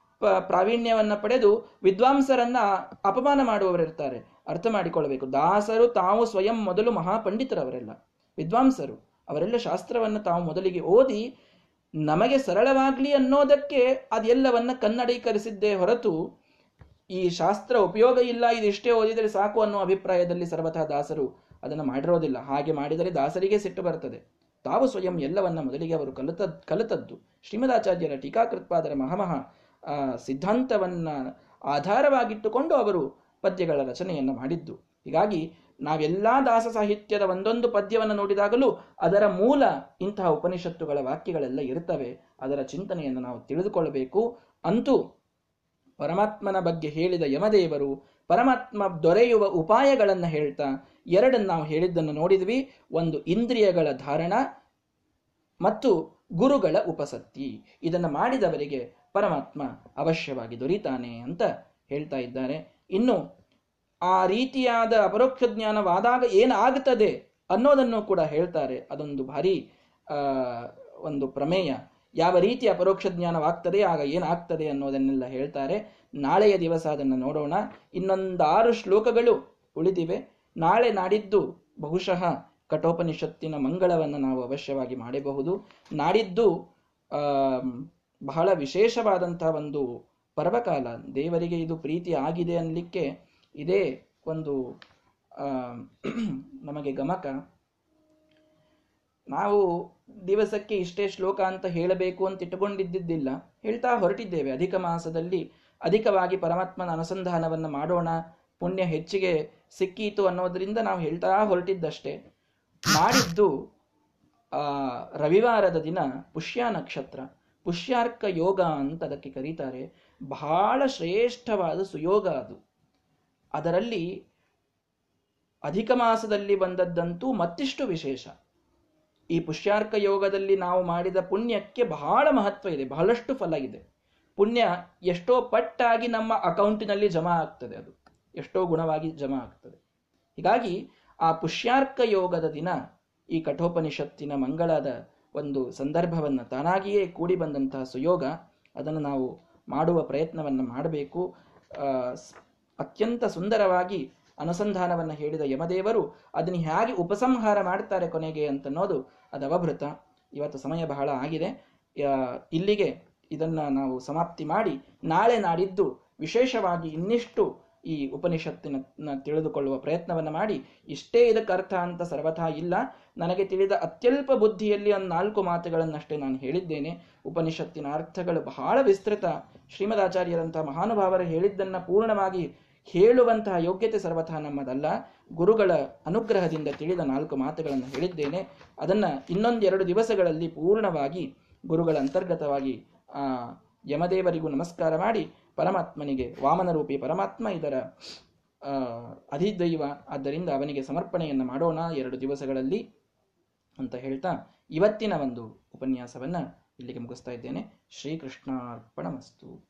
[SPEAKER 1] ಪ್ರಾವೀಣ್ಯವನ್ನು ಪಡೆದು ವಿದ್ವಾಂಸರನ್ನ ಅಪಮಾನ ಮಾಡುವವರಿರ್ತಾರೆ. ಅರ್ಥ ಮಾಡಿಕೊಳ್ಳಬೇಕು. ದಾಸರು ತಾವು ಸ್ವಯಂ ಮೊದಲು ಮಹಾಪಂಡಿತರವರೆಲ್ಲ ವಿದ್ವಾಂಸರು, ಅವರೆಲ್ಲ ಶಾಸ್ತ್ರವನ್ನು ತಾವು ಮೊದಲಿಗೆ ಓದಿ ನಮಗೆ ಸರಳವಾಗಲಿ ಅನ್ನೋದಕ್ಕೆ ಅದೆಲ್ಲವನ್ನ ಕನ್ನಡೀಕರಿಸಿದ್ದೇ ಹೊರತು ಈ ಶಾಸ್ತ್ರ ಉಪಯೋಗ ಇಲ್ಲ, ಇದಿಷ್ಟೇ ಓದಿದರೆ ಸಾಕು ಅನ್ನೋ ಅಭಿಪ್ರಾಯದಲ್ಲಿ ಸರ್ವಥಾ ದಾಸರು ಅದನ್ನು ಮಾಡಿರೋದಿಲ್ಲ. ಹಾಗೆ ಮಾಡಿದರೆ ದಾಸರಿಗೆ ಸಿಟ್ಟು ಬರ್ತದೆ. ತಾವು ಸ್ವಯಂ ಎಲ್ಲವನ್ನ ಮೊದಲಿಗೆ ಅವರು ಕಲಿತ, ಕಲಿತದ್ದು. ಶ್ರೀಮದಾಚಾರ್ಯರ ಟೀಕಾಕೃತ್ಪಾದರ ಮಹಾಮಹ ಸಿದ್ಧಾಂತವನ್ನ ಆಧಾರವಾಗಿಟ್ಟುಕೊಂಡು ಅವರು ಪದ್ಯಗಳ ರಚನೆಯನ್ನು ಮಾಡಿದ್ದು. ಹೀಗಾಗಿ ನಾವೆಲ್ಲಾ ದಾಸ ಸಾಹಿತ್ಯದ ಒಂದೊಂದು ಪದ್ಯವನ್ನು ನೋಡಿದಾಗಲೂ ಅದರ ಮೂಲ ಇಂತಹ ಉಪನಿಷತ್ತುಗಳ ವಾಕ್ಯಗಳೆಲ್ಲ ಇರುತ್ತವೆ ಅದರ ಚಿಂತನೆಯನ್ನು ನಾವು ತಿಳಿದುಕೊಳ್ಳಬೇಕು. ಅಂತೂ ಪರಮಾತ್ಮನ ಬಗ್ಗೆ ಹೇಳಿದ ಯಮದೇವರು ಪರಮಾತ್ಮ ದೊರೆಯುವ ಉಪಾಯಗಳನ್ನು ಹೇಳ್ತಾ ಎರಡನ್ನು ನಾವು ಹೇಳಿದ್ದನ್ನು ನೋಡಿದ್ವಿ. ಒಂದು ಇಂದ್ರಿಯಗಳ ಧಾರಣ ಮತ್ತು ಗುರುಗಳ ಉಪಸತ್ತಿ. ಇದನ್ನು ಮಾಡಿದವರಿಗೆ ಪರಮಾತ್ಮ ಅವಶ್ಯವಾಗಿ ದೊರೀತಾನೆ ಅಂತ ಹೇಳ್ತಾ ಇದ್ದಾರೆ. ಇನ್ನು ಆ ರೀತಿಯಾದ ಅಪರೋಕ್ಷ ಜ್ಞಾನವಾದಾಗ ಏನಾಗುತ್ತದೆ ಅನ್ನೋದನ್ನು ಕೂಡ ಹೇಳ್ತಾರೆ. ಅದೊಂದು ಭಾರಿ ಒಂದು ಪ್ರಮೇಯ. ಯಾವ ರೀತಿ ಅಪರೋಕ್ಷ ಜ್ಞಾನವಾಗ್ತದೆ, ಆಗ ಏನಾಗ್ತದೆ ಅನ್ನೋದನ್ನೆಲ್ಲ ಹೇಳ್ತಾರೆ. ನಾಳೆಯ ದಿವಸ ಅದನ್ನು ನೋಡೋಣ. ಇನ್ನೊಂದಾರು ಶ್ಲೋಕಗಳು ಉಳಿದಿವೆ. ನಾಳೆ ನಾಡಿದ್ದು ಬಹುಶಃ ಕಠೋಪನಿಷತ್ತಿನ ಮಂಗಳವನ್ನು ನಾವು ಅವಶ್ಯವಾಗಿ ಮಾಡಬಹುದು. ನಾಡಿದ್ದು ಬಹಳ ವಿಶೇಷವಾದಂತಹ ಒಂದು ಪರ್ವಕಾಲ. ದೇವರಿಗೆ ಇದು ಪ್ರೀತಿ ಆಗಿದೆ ಅನ್ನಲಿಕ್ಕೆ ಇದೇ ಒಂದು ನಮಗೆ ಗಮಕ. ನಾವು ದಿವಸಕ್ಕೆ ಇಷ್ಟೇ ಶ್ಲೋಕ ಅಂತ ಹೇಳಬೇಕು ಅಂತ ಇಟ್ಟುಕೊಂಡಿದ್ದಿದ್ದಿಲ್ಲ. ಹೇಳ್ತಾ ಹೊರಟಿದ್ದೇವೆ. ಅಧಿಕ ಮಾಸದಲ್ಲಿ ಅಧಿಕವಾಗಿ ಪರಮಾತ್ಮನ ಅನುಸಂಧಾನವನ್ನು ಮಾಡೋಣ. ಪುಣ್ಯ ಹೆಚ್ಚಿಗೆ ಸಿಕ್ಕೀತು ಅನ್ನೋದರಿಂದ ನಾವು ಹೇಳ್ತಾ ಹೊರಟಿದ್ದಷ್ಟೇ. ಮಾಡಿದ್ದು ರವಿವಾರದ ದಿನ ಪುಷ್ಯ ನಕ್ಷತ್ರ. ಪುಷ್ಯಾರ್ಕ ಯೋಗ ಅಂತ ಅದಕ್ಕೆ ಕರೀತಾರೆ. ಬಹಳ ಶ್ರೇಷ್ಠವಾದ ಸುಯೋಗ ಅದು. ಅದರಲ್ಲಿ ಅಧಿಕ ಮಾಸದಲ್ಲಿ ಬಂದದ್ದಂತೂ ಮತ್ತಿಷ್ಟು ವಿಶೇಷ. ಈ ಪುಷ್ಯಾರ್ಕ ಯೋಗದಲ್ಲಿ ನಾವು ಮಾಡಿದ ಪುಣ್ಯಕ್ಕೆ ಬಹಳ ಮಹತ್ವ ಇದೆ, ಬಹಳಷ್ಟು ಫಲ ಇದೆ. ಪುಣ್ಯ ಎಷ್ಟೋ ಪಟ್ಟಾಗಿ ನಮ್ಮ ಅಕೌಂಟಿನಲ್ಲಿ ಜಮಾ ಆಗ್ತದೆ ಅದು, ಎಷ್ಟೋ ಗುಣವಾಗಿ ಜಮಾ ಆಗ್ತದೆ. ಹೀಗಾಗಿ ಆ ಪುಷ್ಯಾರ್ಕ ಯೋಗದ ದಿನ, ಈ ಕಠೋಪನಿಷತ್ತಿನ ಮಂಗಳದ ಒಂದು ಸಂದರ್ಭವನ್ನು ತಾನಾಗಿಯೇ ಕೂಡಿ ಬಂದಂತಹ ಸುಯೋಗ, ಅದನ್ನು ನಾವು ಮಾಡುವ ಪ್ರಯತ್ನವನ್ನು ಮಾಡಬೇಕು. ಅತ್ಯಂತ ಸುಂದರವಾಗಿ ಅನುಸಂಧಾನವನ್ನು ಹೇಳಿದ ಯಮದೇವರು ಅದನ್ನು ಹೇಗೆ ಉಪಸಂಹಾರ ಮಾಡ್ತಾರೆ ಕೊನೆಗೆ ಅಂತನ್ನೋದು ಅದು ಅವಭೃತ. ಇವತ್ತು ಸಮಯ ಬಹಳ ಆಗಿದೆ. ಇಲ್ಲಿಗೆ ಇದನ್ನು ನಾವು ಸಮಾಪ್ತಿ ಮಾಡಿ ನಾಳೆ ನಾಡಿದ್ದು ವಿಶೇಷವಾಗಿ ಇನ್ನಿಷ್ಟು ಈ ಉಪನಿಷತ್ತಿನ ತಿಳಿದುಕೊಳ್ಳುವ ಪ್ರಯತ್ನವನ್ನು ಮಾಡಿ. ಇಷ್ಟೇ ಇದಕ್ಕೆ ಅರ್ಥ ಅಂತ ಸರ್ವಥಾ ಇಲ್ಲ. ನನಗೆ ತಿಳಿದ ಅತ್ಯಲ್ಪ ಬುದ್ಧಿಯಲ್ಲಿ ಒಂದು ನಾಲ್ಕು ಮಾತುಗಳನ್ನಷ್ಟೇ ನಾನು ಹೇಳಿದ್ದೇನೆ. ಉಪನಿಷತ್ತಿನ ಅರ್ಥಗಳು ಬಹಳ ವಿಸ್ತೃತ. ಶ್ರೀಮದಾಚಾರ್ಯರಂತಹ ಮಹಾನುಭಾವರು ಹೇಳಿದ್ದನ್ನು ಪೂರ್ಣವಾಗಿ ಹೇಳುವಂತಹ ಯೋಗ್ಯತೆ ಸರ್ವಥಾ ನಮ್ಮದಲ್ಲ. ಗುರುಗಳ ಅನುಗ್ರಹದಿಂದ ತಿಳಿದ ನಾಲ್ಕು ಮಾತುಗಳನ್ನು ಹೇಳಿದ್ದೇನೆ. ಅದನ್ನ ಇನ್ನೊಂದೆರಡು ದಿವಸಗಳಲ್ಲಿ ಪೂರ್ಣವಾಗಿ ಗುರುಗಳ ಅಂತರ್ಗತವಾಗಿ, ಆ, ಯಮದೇವರಿಗೂ ನಮಸ್ಕಾರ ಮಾಡಿ ಪರಮಾತ್ಮನಿಗೆ ವಾಮನ ರೂಪಿ ಪರಮಾತ್ಮ ಇದರ ಅಧಿದೈವ. ಆದ್ದರಿಂದ ಅವನಿಗೆ ಸಮರ್ಪಣೆಯನ್ನು ಮಾಡೋಣ ಎರಡು ದಿವಸಗಳಲ್ಲಿ ಅಂತ ಹೇಳ್ತಾ ಇವತ್ತಿನ ಒಂದು ಉಪನ್ಯಾಸವನ್ನು ಇಲ್ಲಿಗೆ ಮುಗಿಸ್ತಾ ಇದ್ದೇನೆ. ಶ್ರೀಕೃಷ್ಣಾರ್ಪಣ ಮಸ್ತು